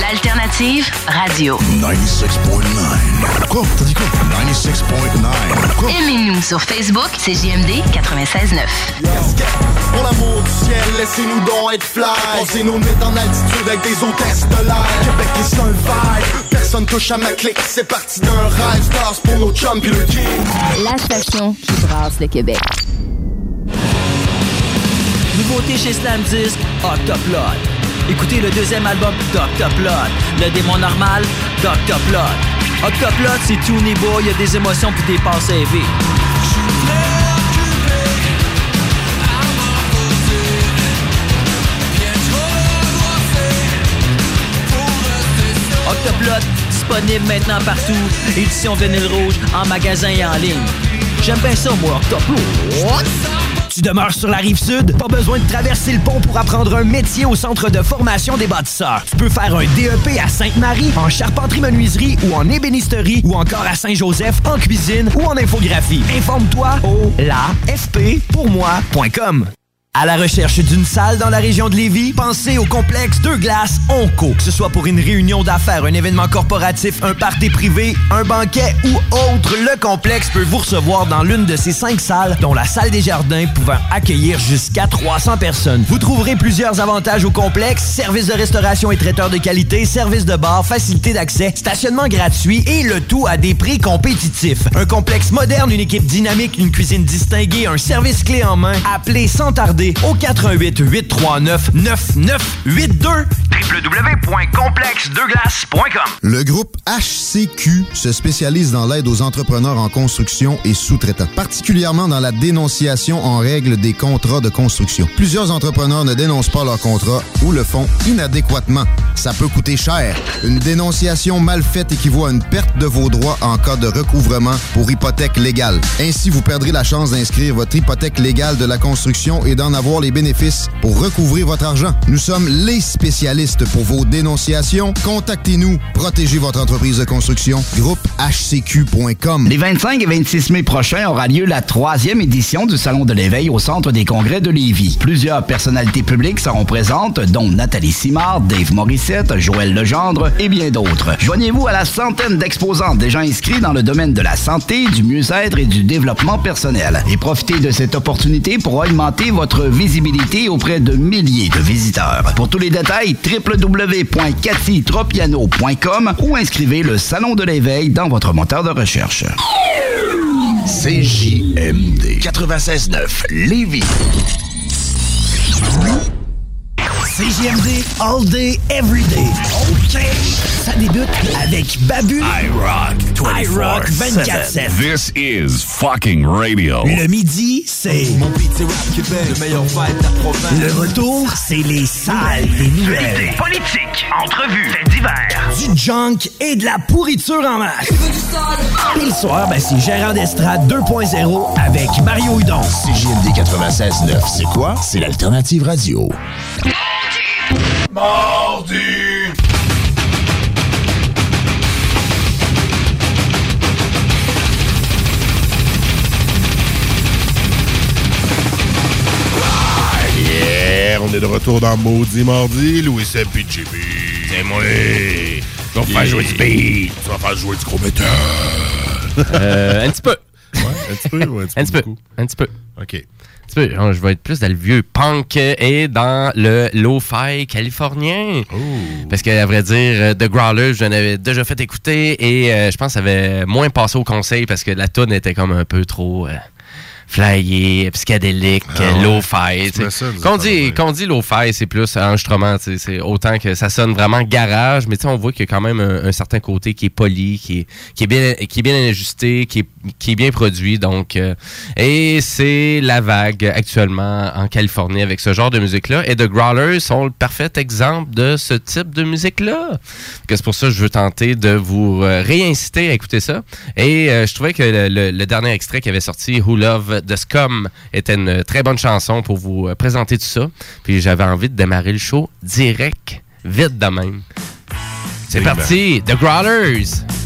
L'alternative radio. 96.9. Quoi? T'as dit quoi? 96.9. Quoi? Aimez-nous sur Facebook, c'est JMD 96.9. Pour l'amour du ciel, laissez-nous donc être fly. Posez nos nuits en altitude avec des hôtesses de l'air. Québec est un vibe, personne touche à ma clique. C'est parti d'un rêve, stars pour nos chums pis le king. La station qui brasse le Québec. Nouveauté chez Slam Disc, Octoplot. Écoutez le deuxième album d'Octoplot. Le démon normal, d'Octoplot. Octoplot, c'est tout niveau, il y a des émotions puis des passes élevées. Octoplot, disponible maintenant partout. Édition vinyle rouge, en magasin et en ligne. J'aime bien ça, moi, Octoplot. Tu demeures sur la rive sud? Pas besoin de traverser le pont pour apprendre un métier au centre de formation des bâtisseurs. Tu peux faire un DEP à Sainte-Marie, en charpenterie-menuiserie ou en ébénisterie ou encore à Saint-Joseph en cuisine ou en infographie. Informe-toi au lafppourmoi.com. À la recherche d'une salle dans la région de Lévis, pensez au complexe Deux Glaces Onco. Que ce soit pour une réunion d'affaires, un événement corporatif, un party privé, un banquet ou autre, le complexe peut vous recevoir dans l'une de ces cinq salles, dont la salle des jardins pouvant accueillir jusqu'à 300 personnes. Vous trouverez plusieurs avantages au complexe, services de restauration et traiteurs de qualité, services de bar, facilité d'accès, stationnement gratuit et le tout à des prix compétitifs. Un complexe moderne, une équipe dynamique, une cuisine distinguée, un service clé en main. Appelez sans tarder au 88 839 9982 www.complexdeglace.com Le groupe HCQ se spécialise dans l'aide aux entrepreneurs en construction et sous-traitants, particulièrement dans la dénonciation en règle des contrats de construction. Plusieurs entrepreneurs ne dénoncent pas leurs contrats ou le font inadéquatement. Ça peut coûter cher. Une dénonciation mal faite équivaut à une perte de vos droits en cas de recouvrement pour hypothèque légale. Ainsi, vous perdrez la chance d'inscrire votre hypothèque légale de la construction et d'en avoir les bénéfices pour recouvrir votre argent. Nous sommes les spécialistes pour vos dénonciations. Contactez-nous. Protégez votre entreprise de construction. Groupe HCQ.com. Les 25 et 26 mai prochains aura lieu la troisième édition du Salon de l'éveil au Centre des congrès de Lévis. Plusieurs personnalités publiques seront présentes, dont Nathalie Simard, Dave Morissette, Joël Legendre et bien d'autres. Joignez-vous à la centaine d'exposants déjà inscrits dans le domaine de la santé, du mieux-être et du développement personnel. Et profitez de cette opportunité pour augmenter votre visibilité auprès de milliers de visiteurs. Pour tous les détails, www.cathytropiano.com ou inscrivez le Salon de l'éveil dans votre moteur de recherche. CJMD 96.9 Lévis. CGMD All Day Every Day. OK. Ça débute avec Babu. I rock 24 rock 24-7. This is fucking radio. Le midi, c'est Mon beat c'est rap Québec, le meilleur vibe de la province. le retour, c'est les salles des nouvelles. Politique, entrevue, faits divers. Du junk et de la pourriture en masse. Et le soir, ben, c'est Gérard d'Estrade 2.0 avec Mario Hudon. CJMD 96.9, c'est quoi? C'est l'alternative radio. Mardi! On est de retour dans Maudit Mardi, Louis Seb et. C'est moi. On va faire jouer du beat. Tu vas faire jouer du gros métal. Euh, un petit peu. Ouais, un petit peu ou un petit peu? Un petit peu. Un petit peu. OK. Un petit peu. Oh, Je vais être plus dans le vieux punk et dans le lo-fi californien. Parce que, à vrai dire, euh, The Growler, je l'avais déjà fait écouter et euh, je pense que ça avait moins passé au conseil parce que la tune était comme un peu trop. euh, flyé, psychédélique, Ah ouais. des Qu'on affaires dit, lo-fi, c'est plus enregistrement. C'est autant que ça sonne vraiment garage, mais on voit qu'il y a quand même un, un certain côté qui est poli, qui est, qui est bien, qui est bien ajusté, qui est, qui est bien produit. Donc, euh, et c'est la vague actuellement en Californie avec ce genre de musique-là. Et The Growlers sont le parfait exemple de ce type de musique-là. Que C'est pour ça que je veux tenter de vous euh, réinciter à écouter ça. Et euh, je trouvais que le, le- le dernier extrait qui avait sorti, Who Love the Scum, était une très bonne chanson pour vous euh, présenter tout ça. Puis j'avais envie de démarrer le show direct, vite de même. C'est Oui, parti, The Growlers!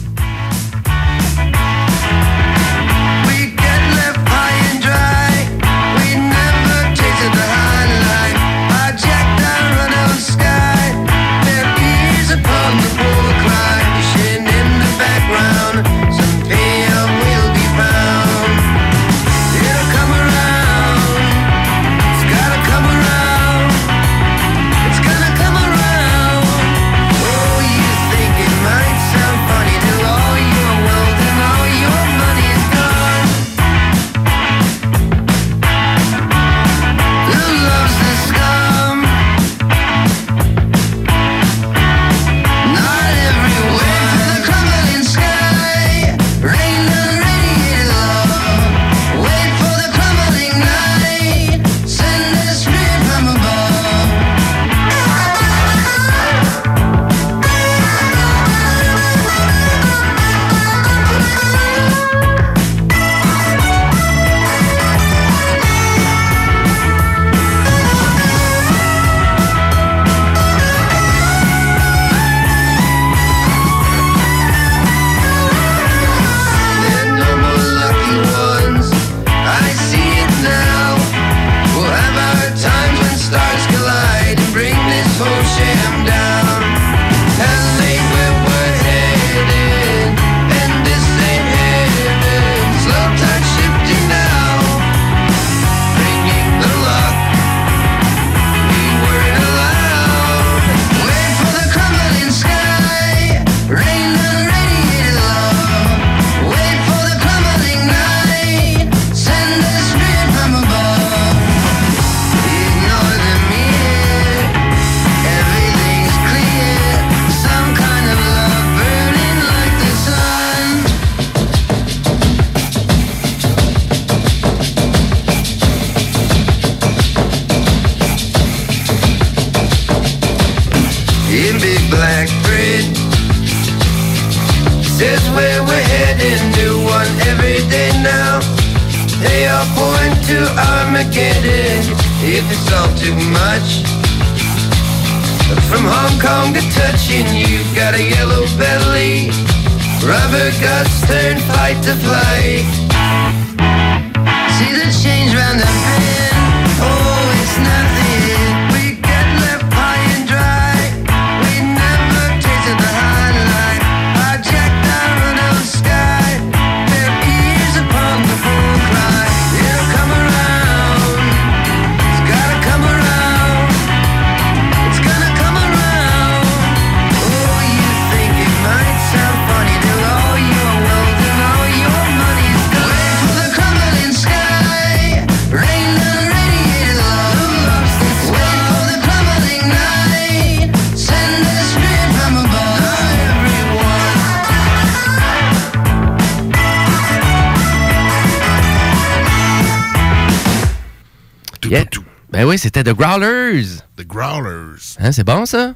Oui, c'était The Growlers. The Growlers. Hein, c'est bon, ça?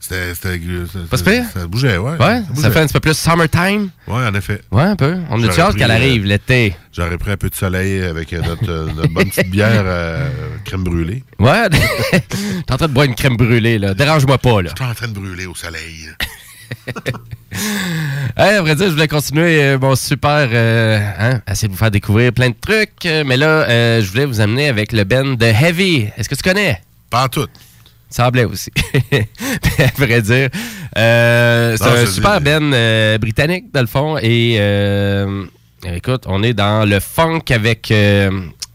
C'était. Pas? Ça bougeait, ouais. Ouais, ça fait un petit peu plus summertime? Ouais, en effet. Ouais, un peu. On a hâte qu'elle euh, arrive, l'été. J'aurais pris un peu de soleil avec euh, notre, euh, notre bonne petite bière euh, crème brûlée. Ouais, t'es en train de boire une crème brûlée, là. Dérange-moi pas, là. J'étais en train de brûler au soleil. Hey, à vrai dire, je voulais continuer euh, mon super. Euh, hein, essayer de vous faire découvrir plein de trucs. euh, Mais là, euh, je voulais vous amener avec le band de Heavy. Est-ce que tu connais? Pas tout. Semblait aussi. à vrai dire. euh, c'est un super euh, britannique, dans le fond. Et écoute, on est dans le funk avec,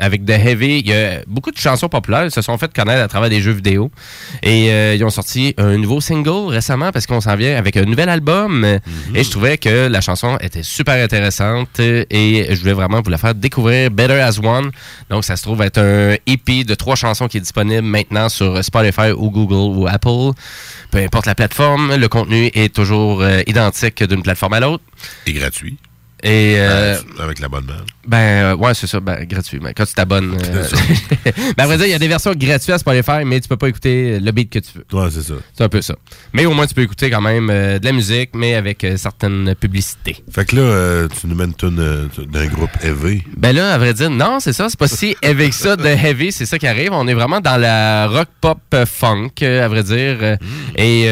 avec The Heavy. Il y a beaucoup de chansons populaires qui se sont faites connaître à travers des jeux vidéo. Et euh, ils ont sorti un nouveau single récemment parce qu'on s'en vient avec un nouvel album. Et je trouvais que la chanson était super intéressante et je voulais vraiment vous la faire découvrir Better As One. Donc ça se trouve être un EP de trois chansons qui est disponible maintenant sur Spotify ou Google ou Apple. Peu importe la plateforme, le contenu est toujours euh, identique d'une plateforme à l'autre. Et gratuit. Et euh, Avec l'abonnement. ben euh, ouais, c'est ça, ben, gratuit. Ben, quand tu t'abonnes. euh, ben, à vrai dire, il y a des versions gratuites à Spotify, mais tu peux pas écouter le beat que tu veux. Ouais, c'est ça. C'est un peu ça. Mais au moins, tu peux écouter quand même euh, de la musique, mais avec euh, certaines publicités. Fait que là, tu nous mènes une, d'un groupe heavy. Ben là, à vrai dire, non, c'est ça. C'est pas si avec ça de heavy, c'est ça qui arrive. On est vraiment dans la rock pop funk, à vrai dire. Euh, Et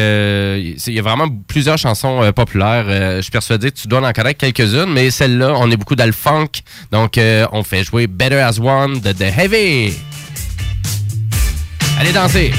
il y a vraiment plusieurs chansons populaires. Je suis persuadé que tu dois en connaître quelques-unes, mais celle-là, on est beaucoup dans le funk. Donc, euh, on fait jouer Better As One de The Heavy. Allez danser.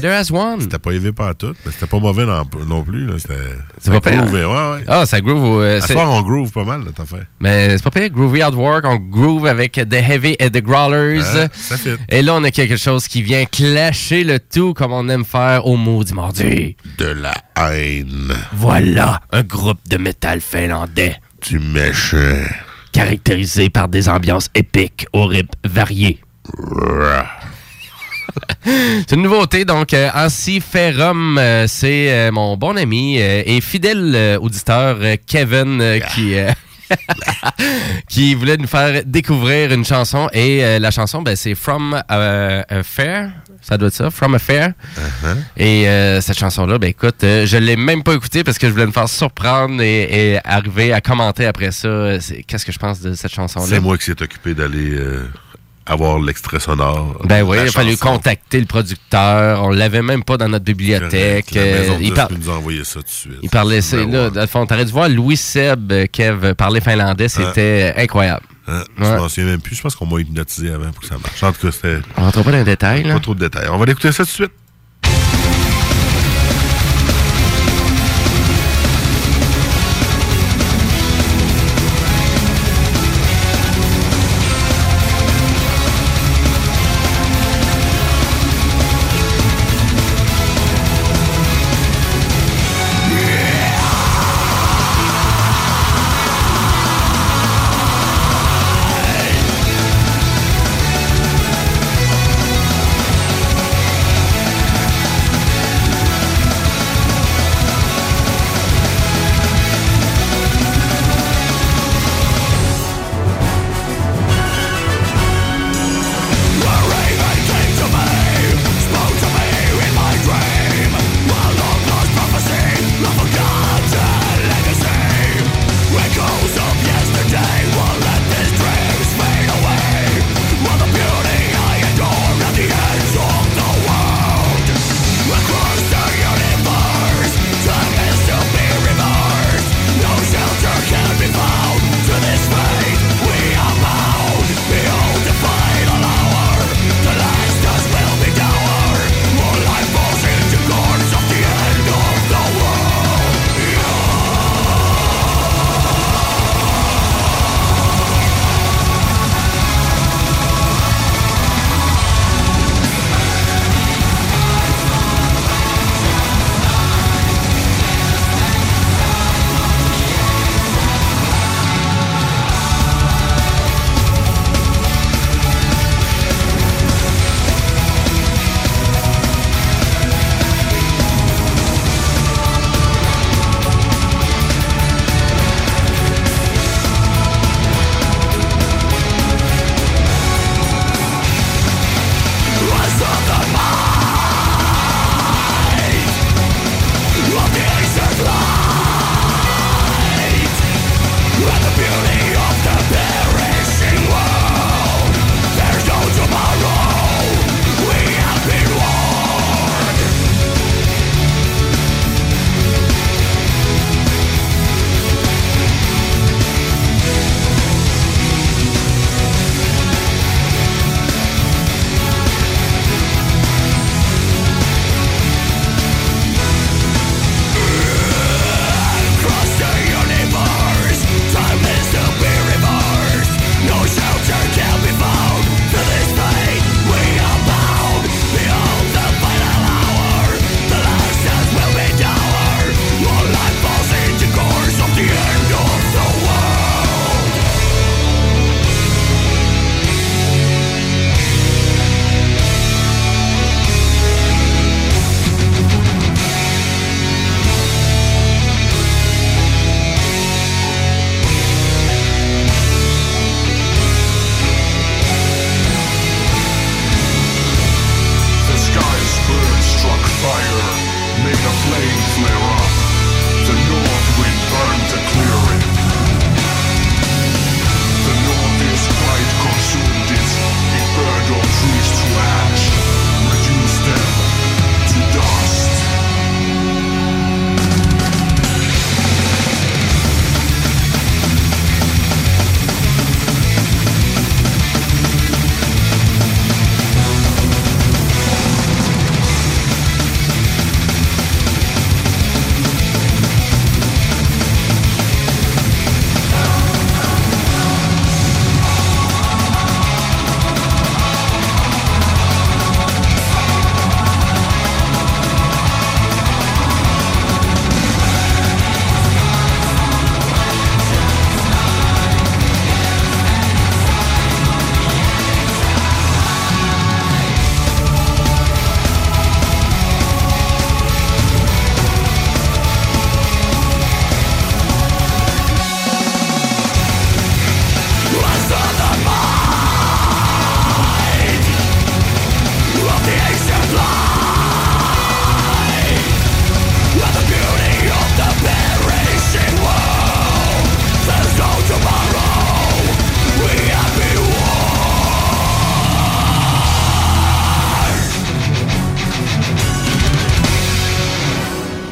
Better As One. C'était pas élevé par tout, mais c'était pas mauvais non, non plus. C'était C'est pas pire. ouais, ouais. Ah, ça groove. euh, À soir, on groove pas mal, notre affaire. Mais c'est pas pire. Groovy Hard Work, on groove avec The Heavy et The Growlers. Ça fit. Et là, on a quelque chose qui vient clasher le tout comme on aime faire au mot du mardi. De la haine. Voilà, un groupe de métal finlandais. Du méchant. Caractérisé par des ambiances épiques, aux rythmes variés. C'est une nouveauté, donc euh, Ansi Ferrum, euh, c'est euh, mon bon ami et fidèle auditeur Kevin qui qui voulait nous faire découvrir une chanson et euh, la chanson ben, c'est From a Fair, ça doit être ça, From a Fair. Uh-huh. Et euh, cette chanson-là, ben écoute, euh, je l'ai même pas écoutée parce que je voulais me faire surprendre et, et arriver à commenter après ça. Qu'est-ce que je pense de cette chanson-là? C'est moi qui s'est occupé d'aller avoir l'extrait sonore. Ben oui, il a fallu contacter le producteur. On l'avait même pas dans notre bibliothèque. La maison Euh, de il, par- nous a envoyé ça tout de suite. il parlait, c'est Ben là, ouais. t'aurais dû voir Louis Seb, euh, Kev, parler finlandais, c'était incroyable. Hein, Je Ouais. m'en souviens même plus. Je pense qu'on m'a hypnotisé avant pour que ça marche. En tout cas, c'était On rentre pas dans les détails, là. pas trop de détails. On va l'écouter ça tout de suite.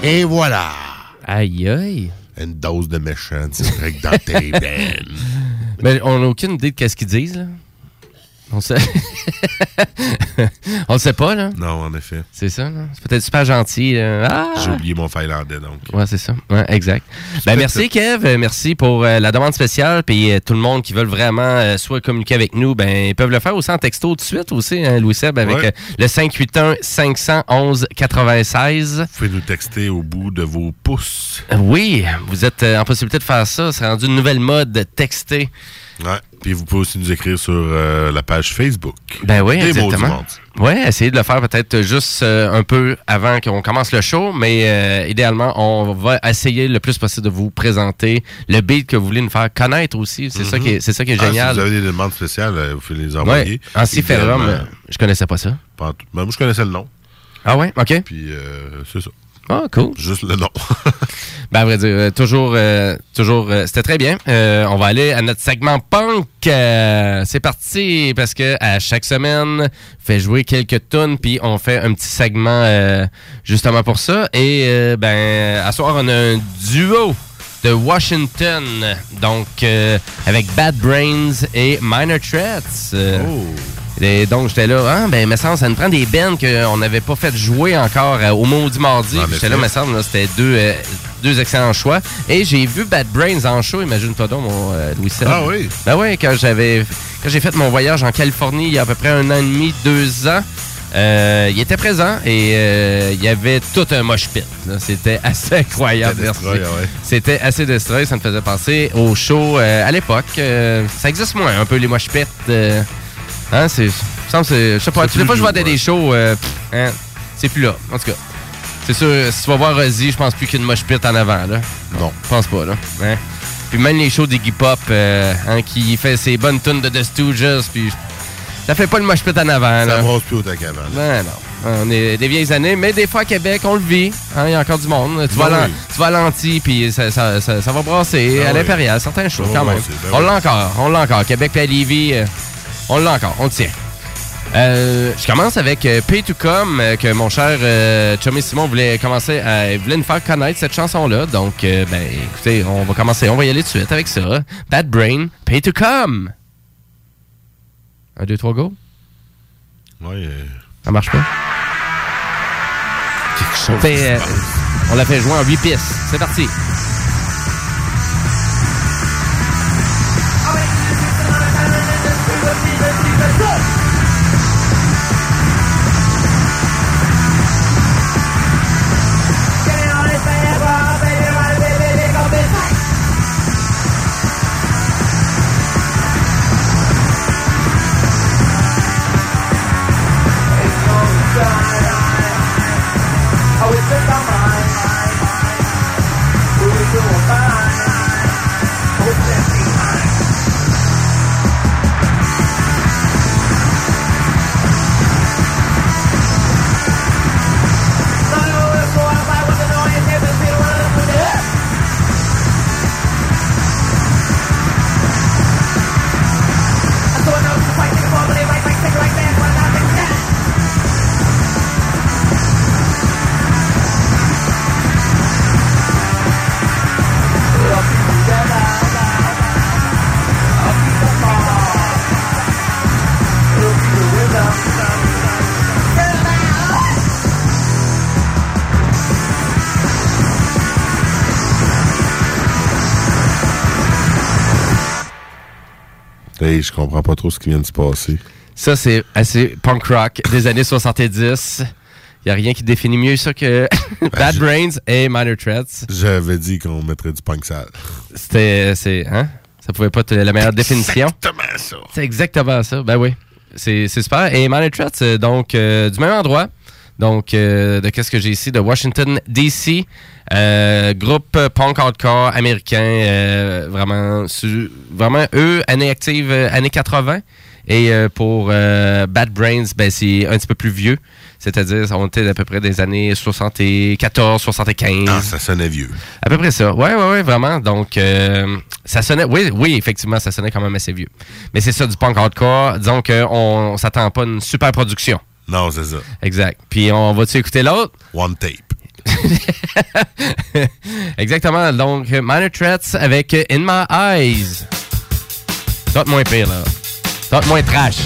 Et voilà. Aïe, aïe. Une dose de méchant direct dans tes veines. Mais on n'a aucune idée de qu'est-ce qu'ils disent, là. On sait. on le sait pas, là. Non, en effet. C'est ça, là. C'est peut-être super gentil. euh, Ah! J'ai oublié mon finlandais, donc. Ouais, c'est ça. Ouais, exact. Ben, merci, Kev. Euh, Merci pour euh, la demande spéciale. Puis euh, tout le monde qui veut vraiment euh, soit communiquer avec nous, ben, ils peuvent le faire aussi en texto tout de suite aussi, hein, Louis-Seb, avec Ouais. euh, le 581-511-96. Vous pouvez nous texter au bout de vos pouces. Oui, vous êtes euh, en possibilité de faire ça. C'est rendu une nouvelle mode de texter. Ouais. Puis vous pouvez aussi nous écrire sur euh, la page Facebook. Ben oui, Des exactement. Ouais, essayez de le faire peut-être juste euh, un peu avant qu'on commence le show, mais euh, idéalement, on va essayer le plus possible de vous présenter le beat que vous voulez nous faire connaître aussi. C'est ça qui est, c'est ça qui est Ah, génial. si vous avez des demandes spéciales, vous pouvez les ouais. envoyer. En Ciferum, je connaissais pas ça. pas tout. Ben, moi, je connaissais le nom. Ah ouais, ok. Puis euh, c'est ça. Ah, cool. Juste le nom. Ben, à vrai dire, euh, toujours, euh, toujours, euh, c'était très bien. Euh, on va aller à notre segment punk. Euh, c'est parti parce que à chaque semaine, on fait jouer quelques tunes puis on fait un petit segment euh, justement pour ça. Et euh, ben, à soir, on a un duo de Washington, donc euh, avec Bad Brains et Minor Threats. Euh, Et donc, j'étais là, ah, ben, me semble, ça nous prend des bands qu'on n'avait pas fait jouer encore euh, au Maudit Mardi. J'étais là, semble, là, c'était deux, euh, deux excellents choix. Et j'ai vu Bad Brains en show, imagine-toi donc, mon euh, Louis Seb. Ah oui? Ben oui, quand j'avais quand j'ai fait mon voyage en Californie il y a à peu près un an et demi, deux ans, euh, il était présent et euh, il y avait tout un mosh pit. C'était assez incroyable. Ouais. C'était assez destroy, ça me faisait penser au show euh, à l'époque. Euh, ça existe moins, un peu les mosh pits. Hein, c'est, je sais pas, plus fois que je vois des, des shows, euh, hein, c'est plus là. En tout cas, c'est sûr, si tu vas voir Ozzy, je pense plus qu'il y a une mosh pit en avant. Là. Non. Je pense pas, là. Hein? Puis même les shows d'Iggy Pop, euh, hein, qui fait ses bonnes tunes de The Stooges, puis ça fait pas le mosh pit en avant. Ça là. brosse plus autant qu'avant. là. Ben non. On est des vieilles années, mais des fois à Québec, on le vit. hein, Il y a encore du monde. Tu Ben vas, à l'an- oui. tu vas à l'anti, puis ça, ça, ça, ça va brasser Ben à oui. l'Impérial, certains shows Ça quand même. ben on oui. l'a encore, on l'a encore. Québec et à Lévis, euh, on l'a encore, on le tient. Euh, je commence avec euh, Pay to Come, euh, que mon cher euh, Chummy Simon voulait commencer à, il voulait nous faire connaître cette chanson-là. Donc, euh, ben, écoutez, on va commencer, on va y aller tout de suite avec ça. Bad Brain, Pay to Come. Un, deux, trois, go. Ouais. euh, Ça marche pas? On, fait, on l'a fait jouer en 8 pistes. C'est parti. Comprends pas trop ce qui vient de se passer. Ça, c'est assez punk rock des années 70. Il a rien qui définit mieux ça que Bad Brains et Minor Threats. J'avais dit qu'on mettrait du punk sale. C'était. C'est. Hein? Ça pouvait pas être la meilleure définition. Exactement ça. C'est exactement ça. Ben oui. C'est c'est super. Et Minor Threats, euh, donc, euh, du même endroit. Donc, euh, de qu'est-ce que j'ai ici? De Washington, D.C. Euh, groupe punk hardcore américain. euh, vraiment, su- vraiment, eux, années actives, euh, années 80. Et pour Bad Brains, ben, c'est un petit peu plus vieux. C'est-à-dire, on était à peu près des années 74, 75. Ah, ça sonnait vieux. À peu près ça. Ouais, ouais, ouais, vraiment. Donc, ça sonnait. Oui, oui, effectivement, ça sonnait quand même assez vieux. Mais c'est ça du punk hardcore. Disons qu'on on s'attend pas à une super production. Non, c'est ça. Exact. Puis on va-tu écouter l'autre? One tape. Exactement. Donc, Minor Threats avec In My Eyes. T'as moins pire, là. T'as moins trash.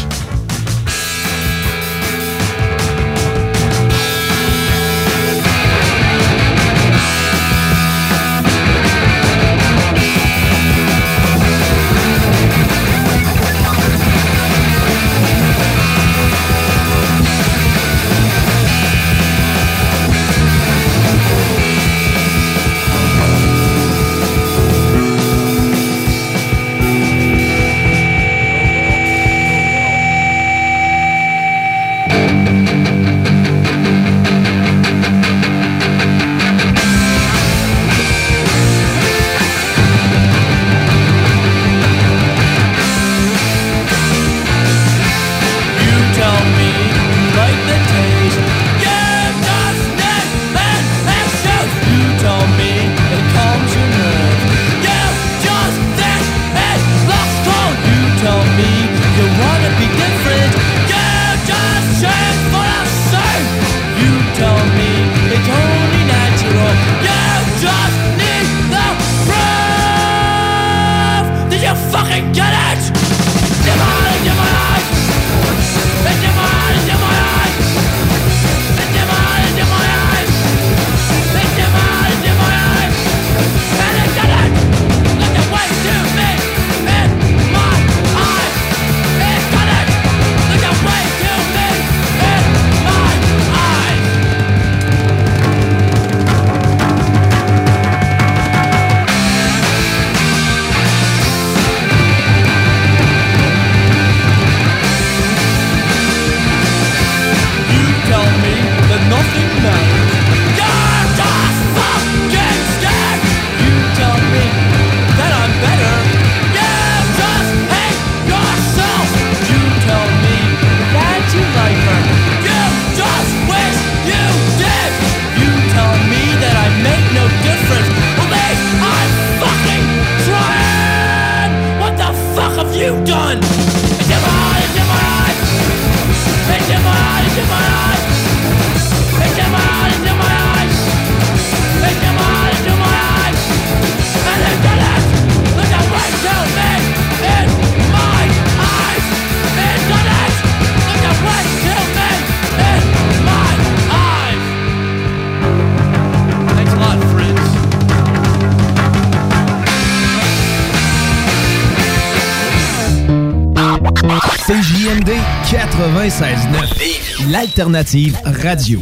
CJMD 96.9. L'alternative radio.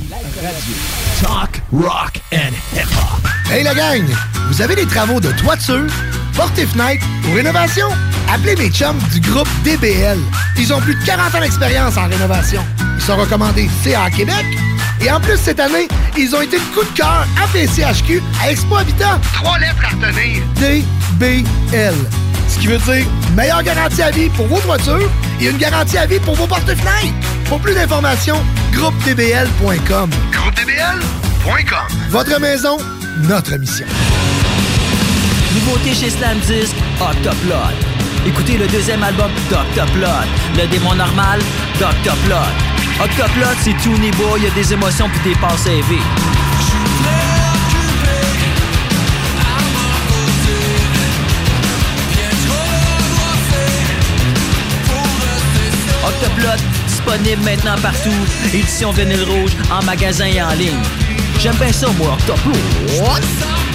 Talk, rock and hip-hop. Hey la gang, vous avez des travaux de toiture, porte et ou rénovation? Appelez mes chums du groupe DBL. Ils ont plus de 40 ans d'expérience en rénovation. Ils sont recommandés CA Québec. Et en plus, cette année, ils ont été le coup de cœur APCHQ à Expo Habitat. Trois lettres à retenir. DBL. Ce qui veut dire meilleure garantie à vie pour vos toitures et une garantie à vie pour vos porte-fenêtres. Pour plus d'informations, groupedbl.com. Groupedbl.com. Votre maison, notre mission. Nouveauté chez Slam Disc, Octoplot. Écoutez le deuxième album d'Octoplot. Le démon normal, d'Octoplot. Octoplot, c'est tout niveau, il y a des émotions puis des passes élevées. Disponible maintenant partout. Édition vinyle rouge, en magasin et en ligne. J'aime bien ça, moi, Octoplot.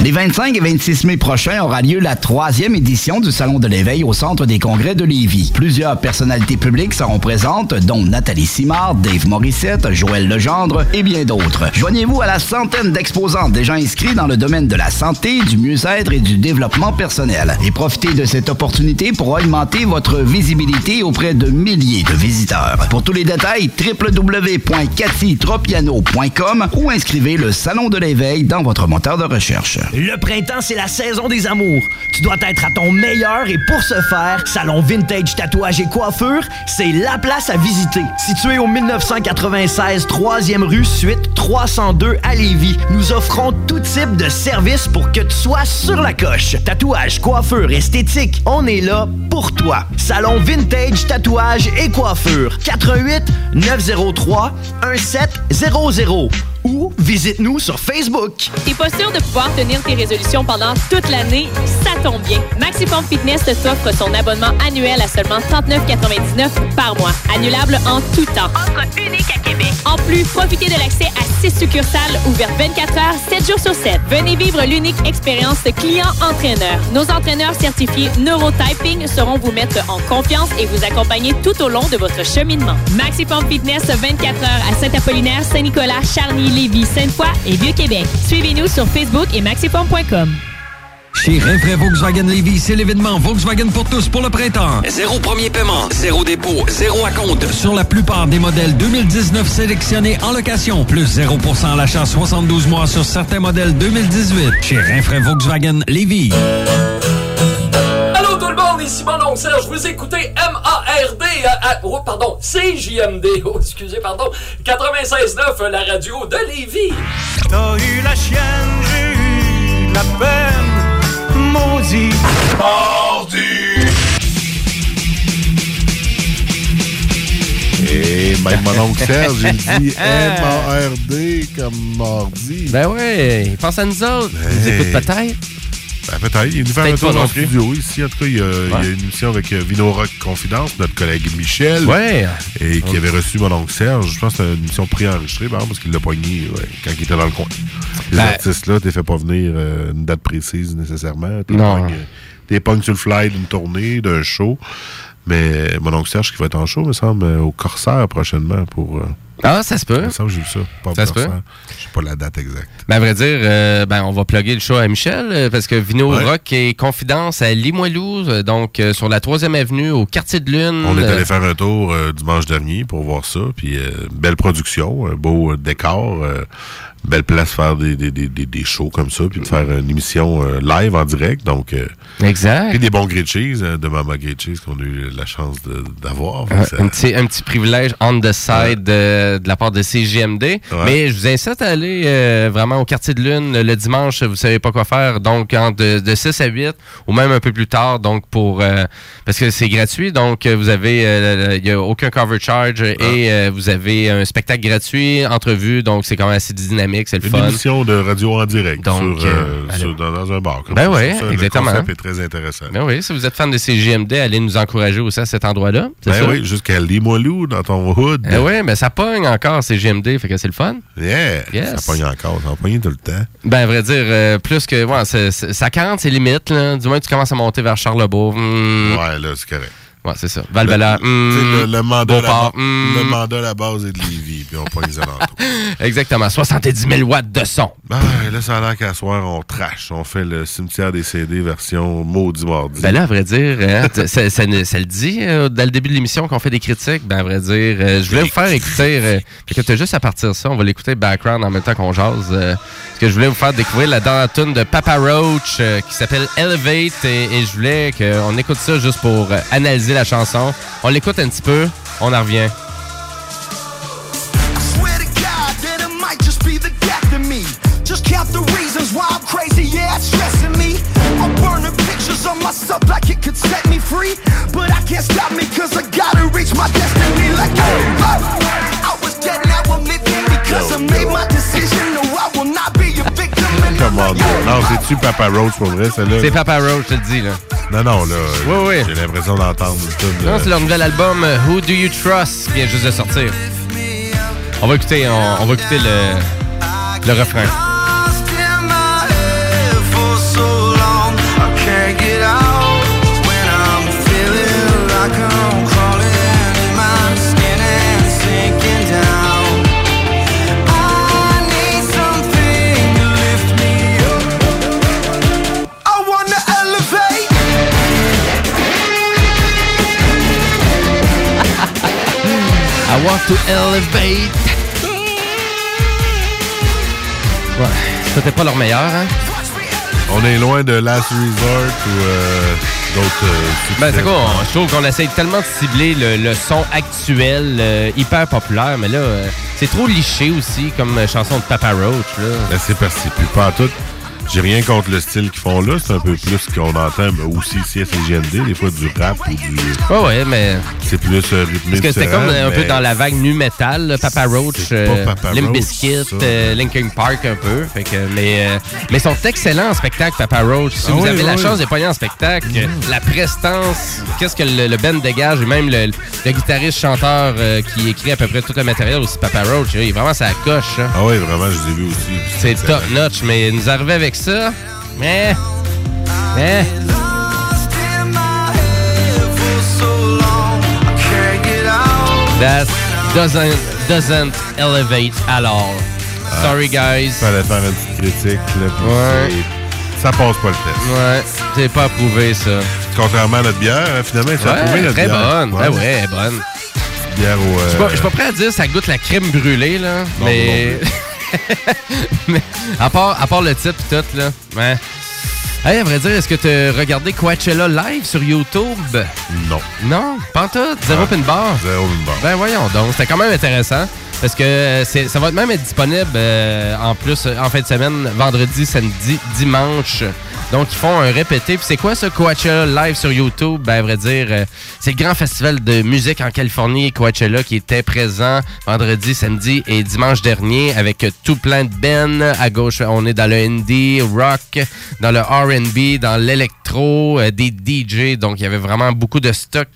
Les 25 et 26 mai prochains aura lieu la troisième édition du Salon de l'éveil au Centre des congrès de Lévis. Plusieurs personnalités publiques seront présentes, dont Nathalie Simard, Dave Morissette, Joël Legendre et bien d'autres. Joignez-vous à la centaine d'exposants déjà inscrits dans le domaine de la santé, du mieux-être et du développement personnel. Et profitez de cette opportunité pour augmenter votre visibilité auprès de milliers de visiteurs. Pour tous les détails, www.cathytropiano.com ou inscrivez le Salon de l'éveil dans votre moteur de recherche. Le printemps, c'est la saison des amours. Tu dois être à ton meilleur et pour ce faire, Salon Vintage Tatouage et Coiffure, c'est la place à visiter. Situé au 1996 3e rue Suite 302 à Lévis, nous offrons tout type de services pour que tu sois sur la coche. Tatouage, coiffure, esthétique, on est là pour toi. Salon Vintage Tatouage et Coiffure. 88 903 1700 ou visite-nous sur Facebook. T'es pas sûr de pouvoir tenir tes résolutions pendant toute l'année? Ça tombe bien. Maxiform Fitness t'offre son abonnement annuel à seulement 39,99 par mois. Annulable en tout temps. Offre unique à Québec. En plus, profitez de l'accès à 6 succursales ouvertes 24 heures, 7 jours sur 7. Venez vivre l'unique expérience client-entraîneur. Nos entraîneurs certifiés Neurotyping sauront vous mettre en confiance et vous accompagner tout au long de votre cheminement. Maxiform Fitness 24 heures à Saint-Apollinaire, Saint-Nicolas, Charny, Lévis, Sainte-Foy et Vieux-Québec. Suivez-nous sur Facebook et maxiform.com. Chez Rinfraie Volkswagen Lévis, c'est l'événement Volkswagen pour tous pour le printemps. Zéro premier paiement, zéro dépôt, zéro acompte. Sur la plupart des modèles 2019 sélectionnés en location, plus 0% à l'achat 72 mois sur certains modèles 2018. Chez Rinfraie Volkswagen Lévis. Allô tout le monde, ici mon oncle Serge, vous écoutez M-A-R-D, euh, euh, oh, pardon, CJMD, oh, excusez, pardon, 96.9, la radio de Lévis. T'as eu la chienne, j'ai eu la peine, maudit. Mardi. Et même mon oncle Serge, il dit M-A-R-D comme mardi. Ben ouais, il pense à nous autres. Il nous écoute peut-être. Ben, peut-être. Il est venu faire un tour le studio ici. En tout cas, il y a, il y a une émission avec euh, Vino Rock Confidence, notre collègue Michel. Ouais. Et qui avait reçu mon oncle Serge. Je pense que c'était une émission préenregistrée, parce qu'il l'a pogné ouais, quand il était dans le coin. Les Ben- artistes-là, t'es fait pas venir euh, une date précise nécessairement. T'es Non. T'es pognes sur le fly d'une tournée, d'un show. Mais mon oncle Serge qui va être en show, me semble, euh, au Corsaire prochainement pour. euh, Ah, ça se peut. que j'ai ça. Pas Ça se peut. Je sais pas la date exacte. Ben, à vrai dire, euh, ben, on va plugger le show à Michel, euh, parce que Vino Ouais. Rock est confidence à Limoilou, euh, donc euh, sur la 3e avenue, au quartier de Lune. On est allé faire un tour euh, dimanche dernier pour voir ça. Puis, belle production, beau décor, belle place faire des, des, des, des, shows comme ça, puis de faire une émission euh, live en direct. Donc, euh, Exact. Puis des bons grilled cheese, euh, de Mama Grilled Cheese qu'on a eu la chance d'avoir. Un, Ça- un petit, un petit privilège on the side de, de la part de CGMD. Mais je vous incite à aller euh, vraiment au quartier de Lune le, dimanche. Vous savez pas quoi faire. Donc, de, de 6 à 8 ou même un peu plus tard. Donc, pour parce que c'est gratuit. Donc, vous avez, il y a aucun cover charge et vous avez un spectacle gratuit, entrevue. Donc, c'est quand même assez dynamique. C'est le Une fun. émission de radio en direct Donc, sur, euh, euh, sur- dans, un bar. comme Ben ouais, Ça, le exactement. concept est très intéressant. Ben oui, si vous êtes fan de CGMD, allez nous encourager aussi à cet endroit-là. Ben oui, jusqu'à Limoilou dans ton hood. Eh oui, mais ça pogne encore CGMD, fait que c'est le fun. Yeah, Yes. ça pogne encore, ça va pogner tout le temps. Ben, à vrai dire, euh, plus que. Ouais, ça 40, c'est limite. Là. Du moins, tu commences à monter vers Charlebourg. hmm. Ouais, là, c'est correct. Ouais, c'est ça. Le, tu sais, le- hmm. le mandat, la hmm. le mandat à la base est de Lévis, puis on pogne les alentours. Exactement. 70 000 watts de son. Ben, là, ça a l'air qu'à soir, on trash. On fait le cimetière des CD version maudit mardi. Ben là, à vrai dire, hein, ça, ça ne- ça le dit euh, dès le début de l'émission qu'on fait des critiques. Ben, à vrai dire, euh, je voulais vous faire écouter. Euh, que t'as juste à partir de ça. On va l'écouter background en même temps qu'on jase. euh, parce que je voulais vous faire découvrir la dernière tune de Papa Roach euh, qui s'appelle Elevate. Et, et je voulais qu'on écoute ça juste pour euh, la chanson. On l'écoute un petit peu. On en revient. Swear to God that it might just be the gap to me. Just count the reasons why I'm crazy, yeah, it's stressing me. I'm burning pictures of myself like it could set me free. But I can't stop me cause I gotta reach my destiny. Like, oh, I was dead, now I'm living because I made my decision. No, I will not be a victim. And I'm Comment like, Non, c'est-tu Papa Roach pour vrai, celle-là? C'est Papa Roach, je te le dis. Là. Non, non, là. Oui, oui. J'ai l'impression d'entendre tune, Non, euh, c'est leur nouvel album euh, Who Do You Trust qui vient juste de sortir. On va écouter, on, on va écouter le, le refrain. Want to elevate. Ouais, c'était pas leur meilleur, hein? On est loin de Last Resort ou euh, d'autres. euh, Ben, c'est quoi? on- Je trouve qu'on essaye tellement de cibler le, le son actuel, euh, hyper populaire, mais là, euh, c'est trop liché aussi comme chanson de Papa Roach, là. Ben, c'est parce que c'est plus pas en tout. J'ai rien contre le style qu'ils font là. C'est un peu plus ce qu'on entend ben, aussi ici à CGMD. Des fois du rap ou du. Ouais, ouais, mais. C'est plus euh, rythmé. Parce que c'était comme un peu mais dans la vague nu metal, là, Papa Roach, euh, Papa Limp Bizkit, euh, Linkin Park un peu. Fait que, mais, euh, mais ils sont excellents en spectacle, Papa Roach. Si Ah vous oui, avez la chance de pogner en spectacle, la prestance, qu'est-ce que le, le band dégage, et même le, le guitariste chanteur euh, qui écrit à peu près tout le matériel aussi, Papa Roach, il est vraiment ça coche. hein. Ah oui, vraiment, je les ai vus aussi. C'est top notch, mais il nous arrivait avec ça. Mais. Mais. That doesn't, doesn't elevate at all. Sorry, guys. Fallait faire une petite critique. Là, Ouais. Ça passe pas le test. Ouais, c'est pas approuvé, ça. Contrairement à notre bière, hein, finalement, c'est approuvé Ouais, notre très bière. bonne. Ben ouais, elle est bonne. Bière au. Je suis euh, pas- je suis pas prêt à dire ça goûte la crème brûlée, là. Non, mais. mais à part, à part le titre et tout, là. Ouais. Hey, à vrai dire, est-ce que tu as regardé Coachella live sur YouTube? Non. Non? Pas tout? Zéro pin bar? Zéro pin bar. Ben voyons donc, c'était quand même intéressant. Parce que euh, ça va même être disponible euh, en plus euh, en fin de semaine, vendredi, samedi, dimanche. Donc ils font un répété. Puis c'est quoi ce Coachella live sur YouTube? Ben à vrai dire, euh, c'est le grand festival de musique en Californie, Coachella, qui était présent vendredi, samedi et dimanche dernier avec tout plein de bands. À gauche, on est dans le indie, rock, dans le R&B, dans l'électro, euh, des DJ. Donc il y avait vraiment beaucoup de stock.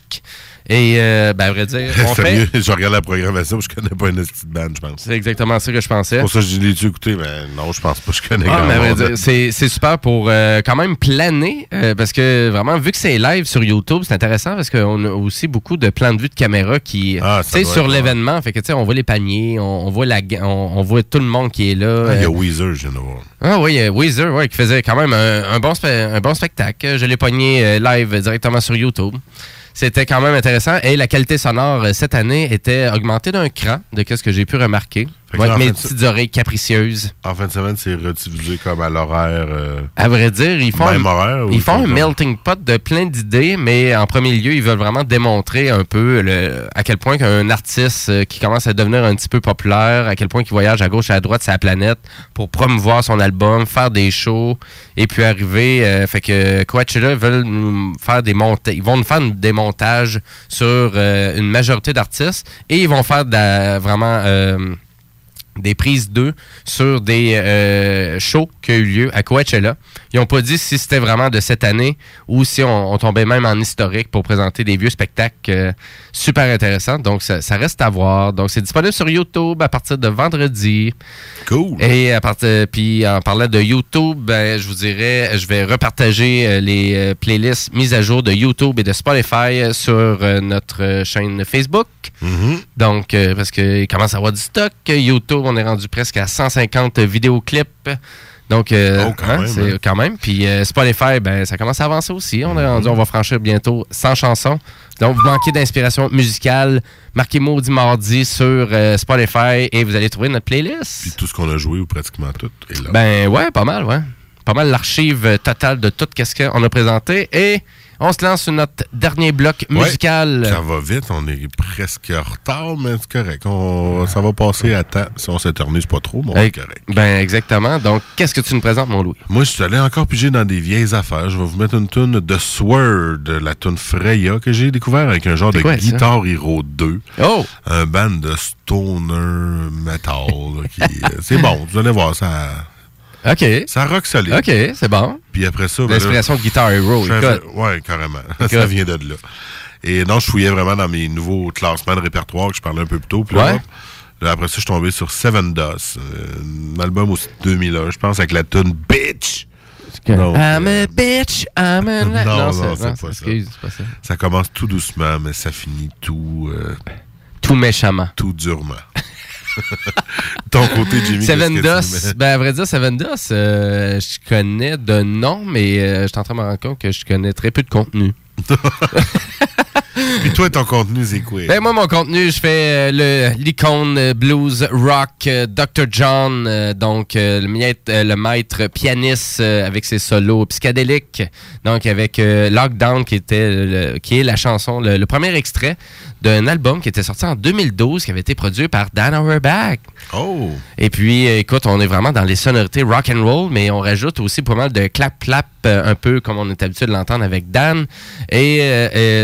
Et euh, ben à vrai dire, on fait... Sérieux, je regarde la programmation, je connais pas une petite band, je pense. C'est exactement ça que je pensais. Pour ça, je l'ai-tu écouté, mais non, je pense pas que je connais Ah, grand mais à vrai monde. dire, c'est c'est super pour euh, quand même planer, euh, parce que vraiment, vu que c'est live sur YouTube, c'est intéressant parce qu'on a aussi beaucoup de plans de vue de caméra qui, Ah, tu sais, sur l'événement, fait que tu sais, on voit les paniers, on, on voit la, on, on voit tout le monde qui est là. Ah, Il y a Weezer, je viens de voir. ah oui, Weezer, ouais, qui faisait quand même un, un bon, un bon spectacle. Je l'ai pogné euh, live directement sur YouTube. C'était quand même intéressant. Et la qualité sonore euh, cette année était augmentée d'un cran, de ce que j'ai pu remarquer. Moi, avec mes petites oreilles capricieuses. En fin de semaine, c'est redivisé comme à l'horaire. euh, À vrai dire, ils font, Même un, horaire ils font un melting pot de plein d'idées, mais en premier lieu, ils veulent vraiment démontrer un peu le- à quel point qu'un artiste euh, qui commence à devenir un petit peu populaire, à quel point qu'il voyage à gauche et à droite de sa planète pour promouvoir son album, faire des shows, et puis arriver. euh, fait que Coachella veulent nous faire des montages. Ils vont nous faire des montages sur euh, une majorité d'artistes et ils vont faire de la- vraiment. Euh, des prises d'eux sur des euh, shows qui ont eu lieu à Coachella. Ils n'ont pas dit si c'était vraiment de cette année ou si on, on tombait même en historique pour présenter des vieux spectacles euh, super intéressants. Donc, ça, ça reste à voir. Donc, c'est disponible sur YouTube à partir de vendredi. Cool. Et à partir, puis en parlant de YouTube, ben, je vous dirais, je vais repartager euh, les euh, playlists mises à jour de YouTube et de Spotify euh, sur euh, notre euh, chaîne Facebook. Mm-hmm. Donc, euh, parce qu'il commence à avoir du stock. YouTube, on est rendu presque à 150 vidéoclips. Donc, euh, Oh, quand hein, même, hein. quand même. Puis euh, Spotify, ben, ça commence à avancer aussi. On est rendu, on va franchir bientôt 100 chansons. Donc, vous manquez d'inspiration musicale, marquez Maudit Mardi sur euh, Spotify et vous allez trouver notre playlist. Puis tout ce qu'on a joué, ou pratiquement tout, est là. Ben ouais, pas mal, ouais. Pas mal l'archive totale de tout ce qu'on a présenté. Et on se lance sur notre dernier bloc Ouais, musical. ça va vite, on est presque en retard, mais c'est correct. On- ça va passer à temps. Si on s'éternise pas trop, mais on est correct. Ben exactement. Donc, qu'est-ce que tu nous présentes, mon Louis? Moi, je suis allé encore piger dans des vieilles affaires. Je vais vous mettre une tune de Sword, la tune Freya, que j'ai découvert avec un genre de ça? Guitar Hero 2. Oh! Un band de stoner metal. euh, c'est bon, vous allez voir, ça... OK. Ça rock solide. OK, c'est bon. Puis après ça... ben L'inspiration de Guitar Hero, écoute. Ouais, carrément. Écoute. Ça vient de là. Et non, je fouillais vraiment dans mes nouveaux classements de répertoire que je parlais un peu plus tôt. Puis Ouais. là, après ça, je suis tombé sur Seven Dust, euh, un album aussi de 2001, je pense, avec la tune Bitch. Donc, I'm a bitch, I'm a... non, non, c'est- c'est pas ça. excuse, c'est pas ça. Ça commence tout doucement, mais ça finit tout... euh, Tout méchamment. tout durement. Ton côté, Jimmy, Seven Dust, ben à vrai dire, Seven Dust, euh, je connais de nom, mais euh, je suis en train de me rendre compte que je connais très peu de contenu. Puis toi, ton contenu, c'est quoi? Ben moi, mon contenu, je fais euh, le l'icône euh, blues rock euh, Dr. John, euh, donc le, maître, le maître pianiste avec ses solos psychédéliques, donc avec Lockdown qui était le- qui est la chanson, le, le premier extrait d'un album qui était sorti en 2012, qui avait été produit par Dan Auerbach. Oh! Et puis, écoute, on est vraiment dans les sonorités rock and roll, mais on rajoute aussi pas mal de clap-clap, un peu comme on est habitué de l'entendre avec Dan. Et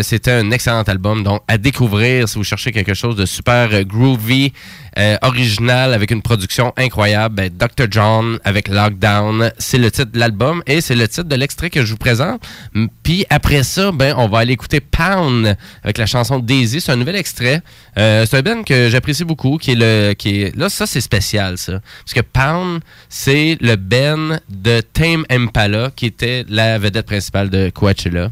c'était un excellent album, donc à découvrir si vous cherchez quelque chose de super groovy, euh, original, avec une production incroyable. Ben, Dr. John avec Lockdown, c'est le titre de l'album et c'est le titre de l'extrait que je vous présente. Puis après ça, ben, on va aller écouter Pound avec la chanson Daisy. C'est un nouvel extrait. Euh, c'est un band que j'apprécie beaucoup, qui est le, qui est là ça c'est spécial ça, parce que Pound c'est le band de Tame Impala qui était la vedette principale de Coachella.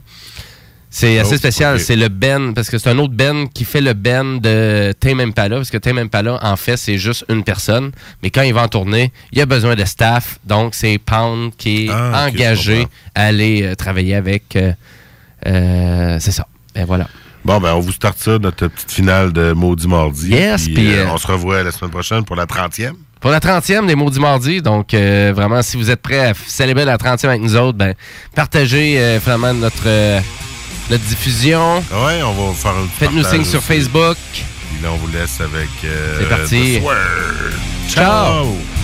C'est assez Oh, spécial, c'est le Ben, parce que c'est un autre Ben qui fait le Ben de Tame Impala, parce que Tame Impala, en fait, c'est juste une personne, mais quand il va en tournée, il a besoin de staff, donc c'est Pound qui est Ah, engagé à aller euh, travailler avec... euh, euh, c'est ça, et voilà. Bon, ben, on vous starte ça, notre petite finale de Maudit Mardi. Yes, Puis, puis, on se revoit la semaine prochaine pour la 30e. Pour la 30e des Maudits Mardis, donc euh, vraiment, si vous êtes prêts à célébrer la 30e avec nous autres, ben, partagez vraiment notre, notre diffusion. Ouais, on va faire un petit Faites-nous signe sur. Facebook. Puis là, on vous laisse avec. euh, C'est parti. The Sword. Ciao. Ciao.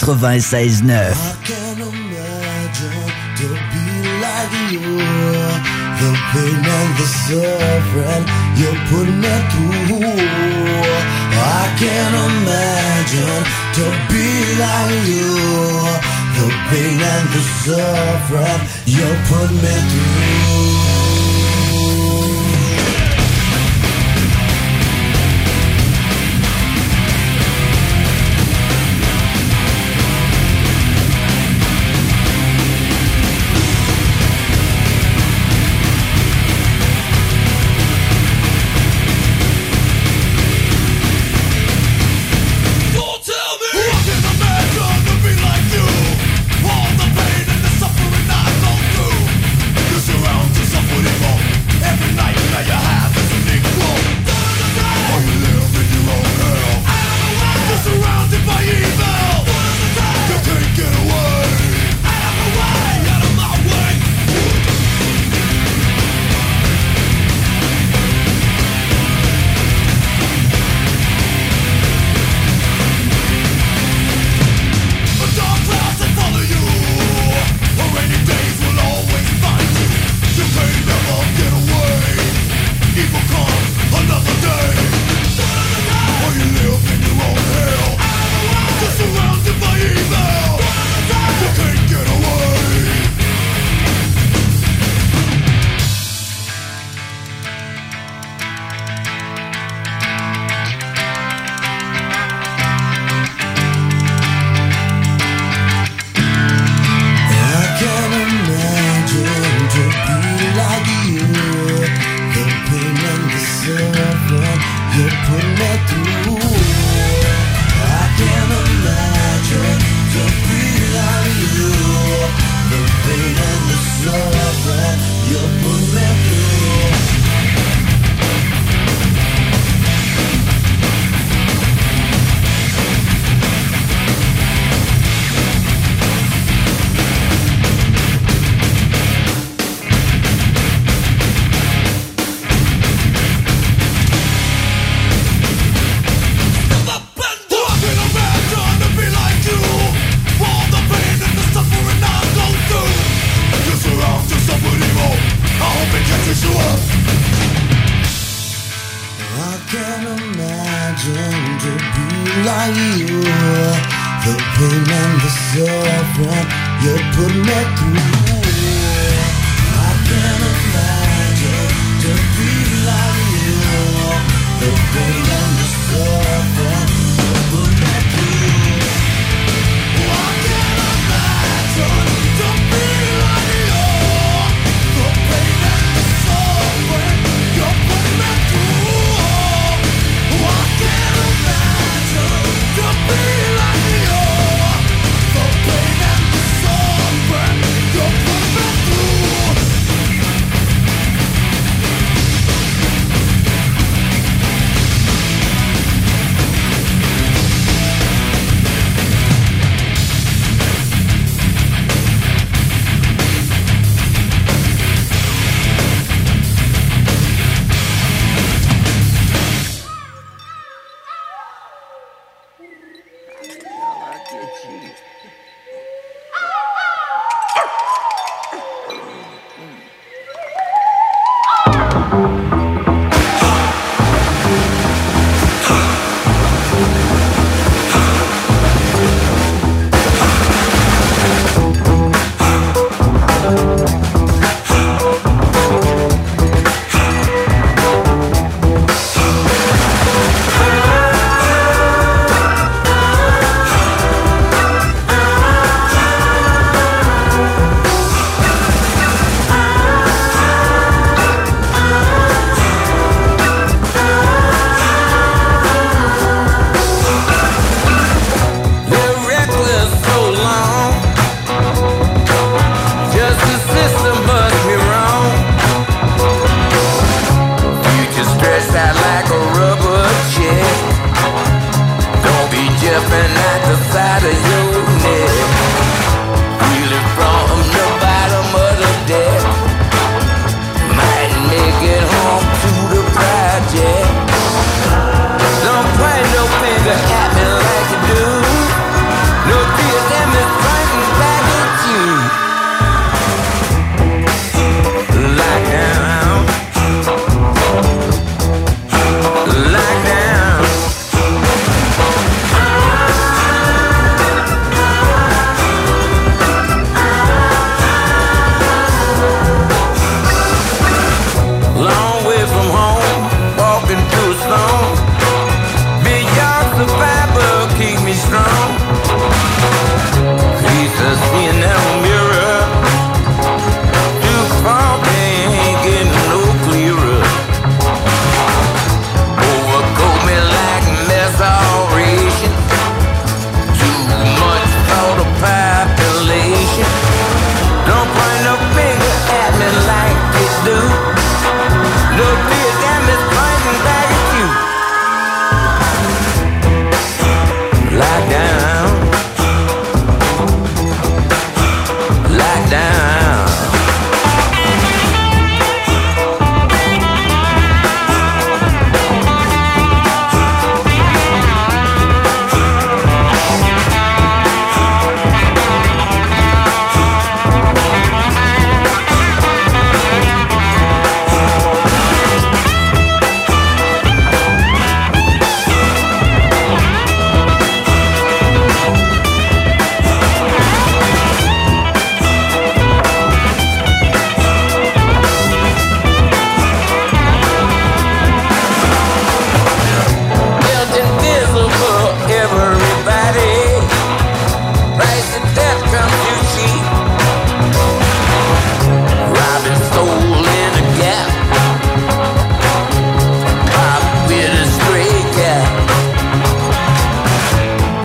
96.9. The and the me through. I can't imagine to be like you. Pain and the.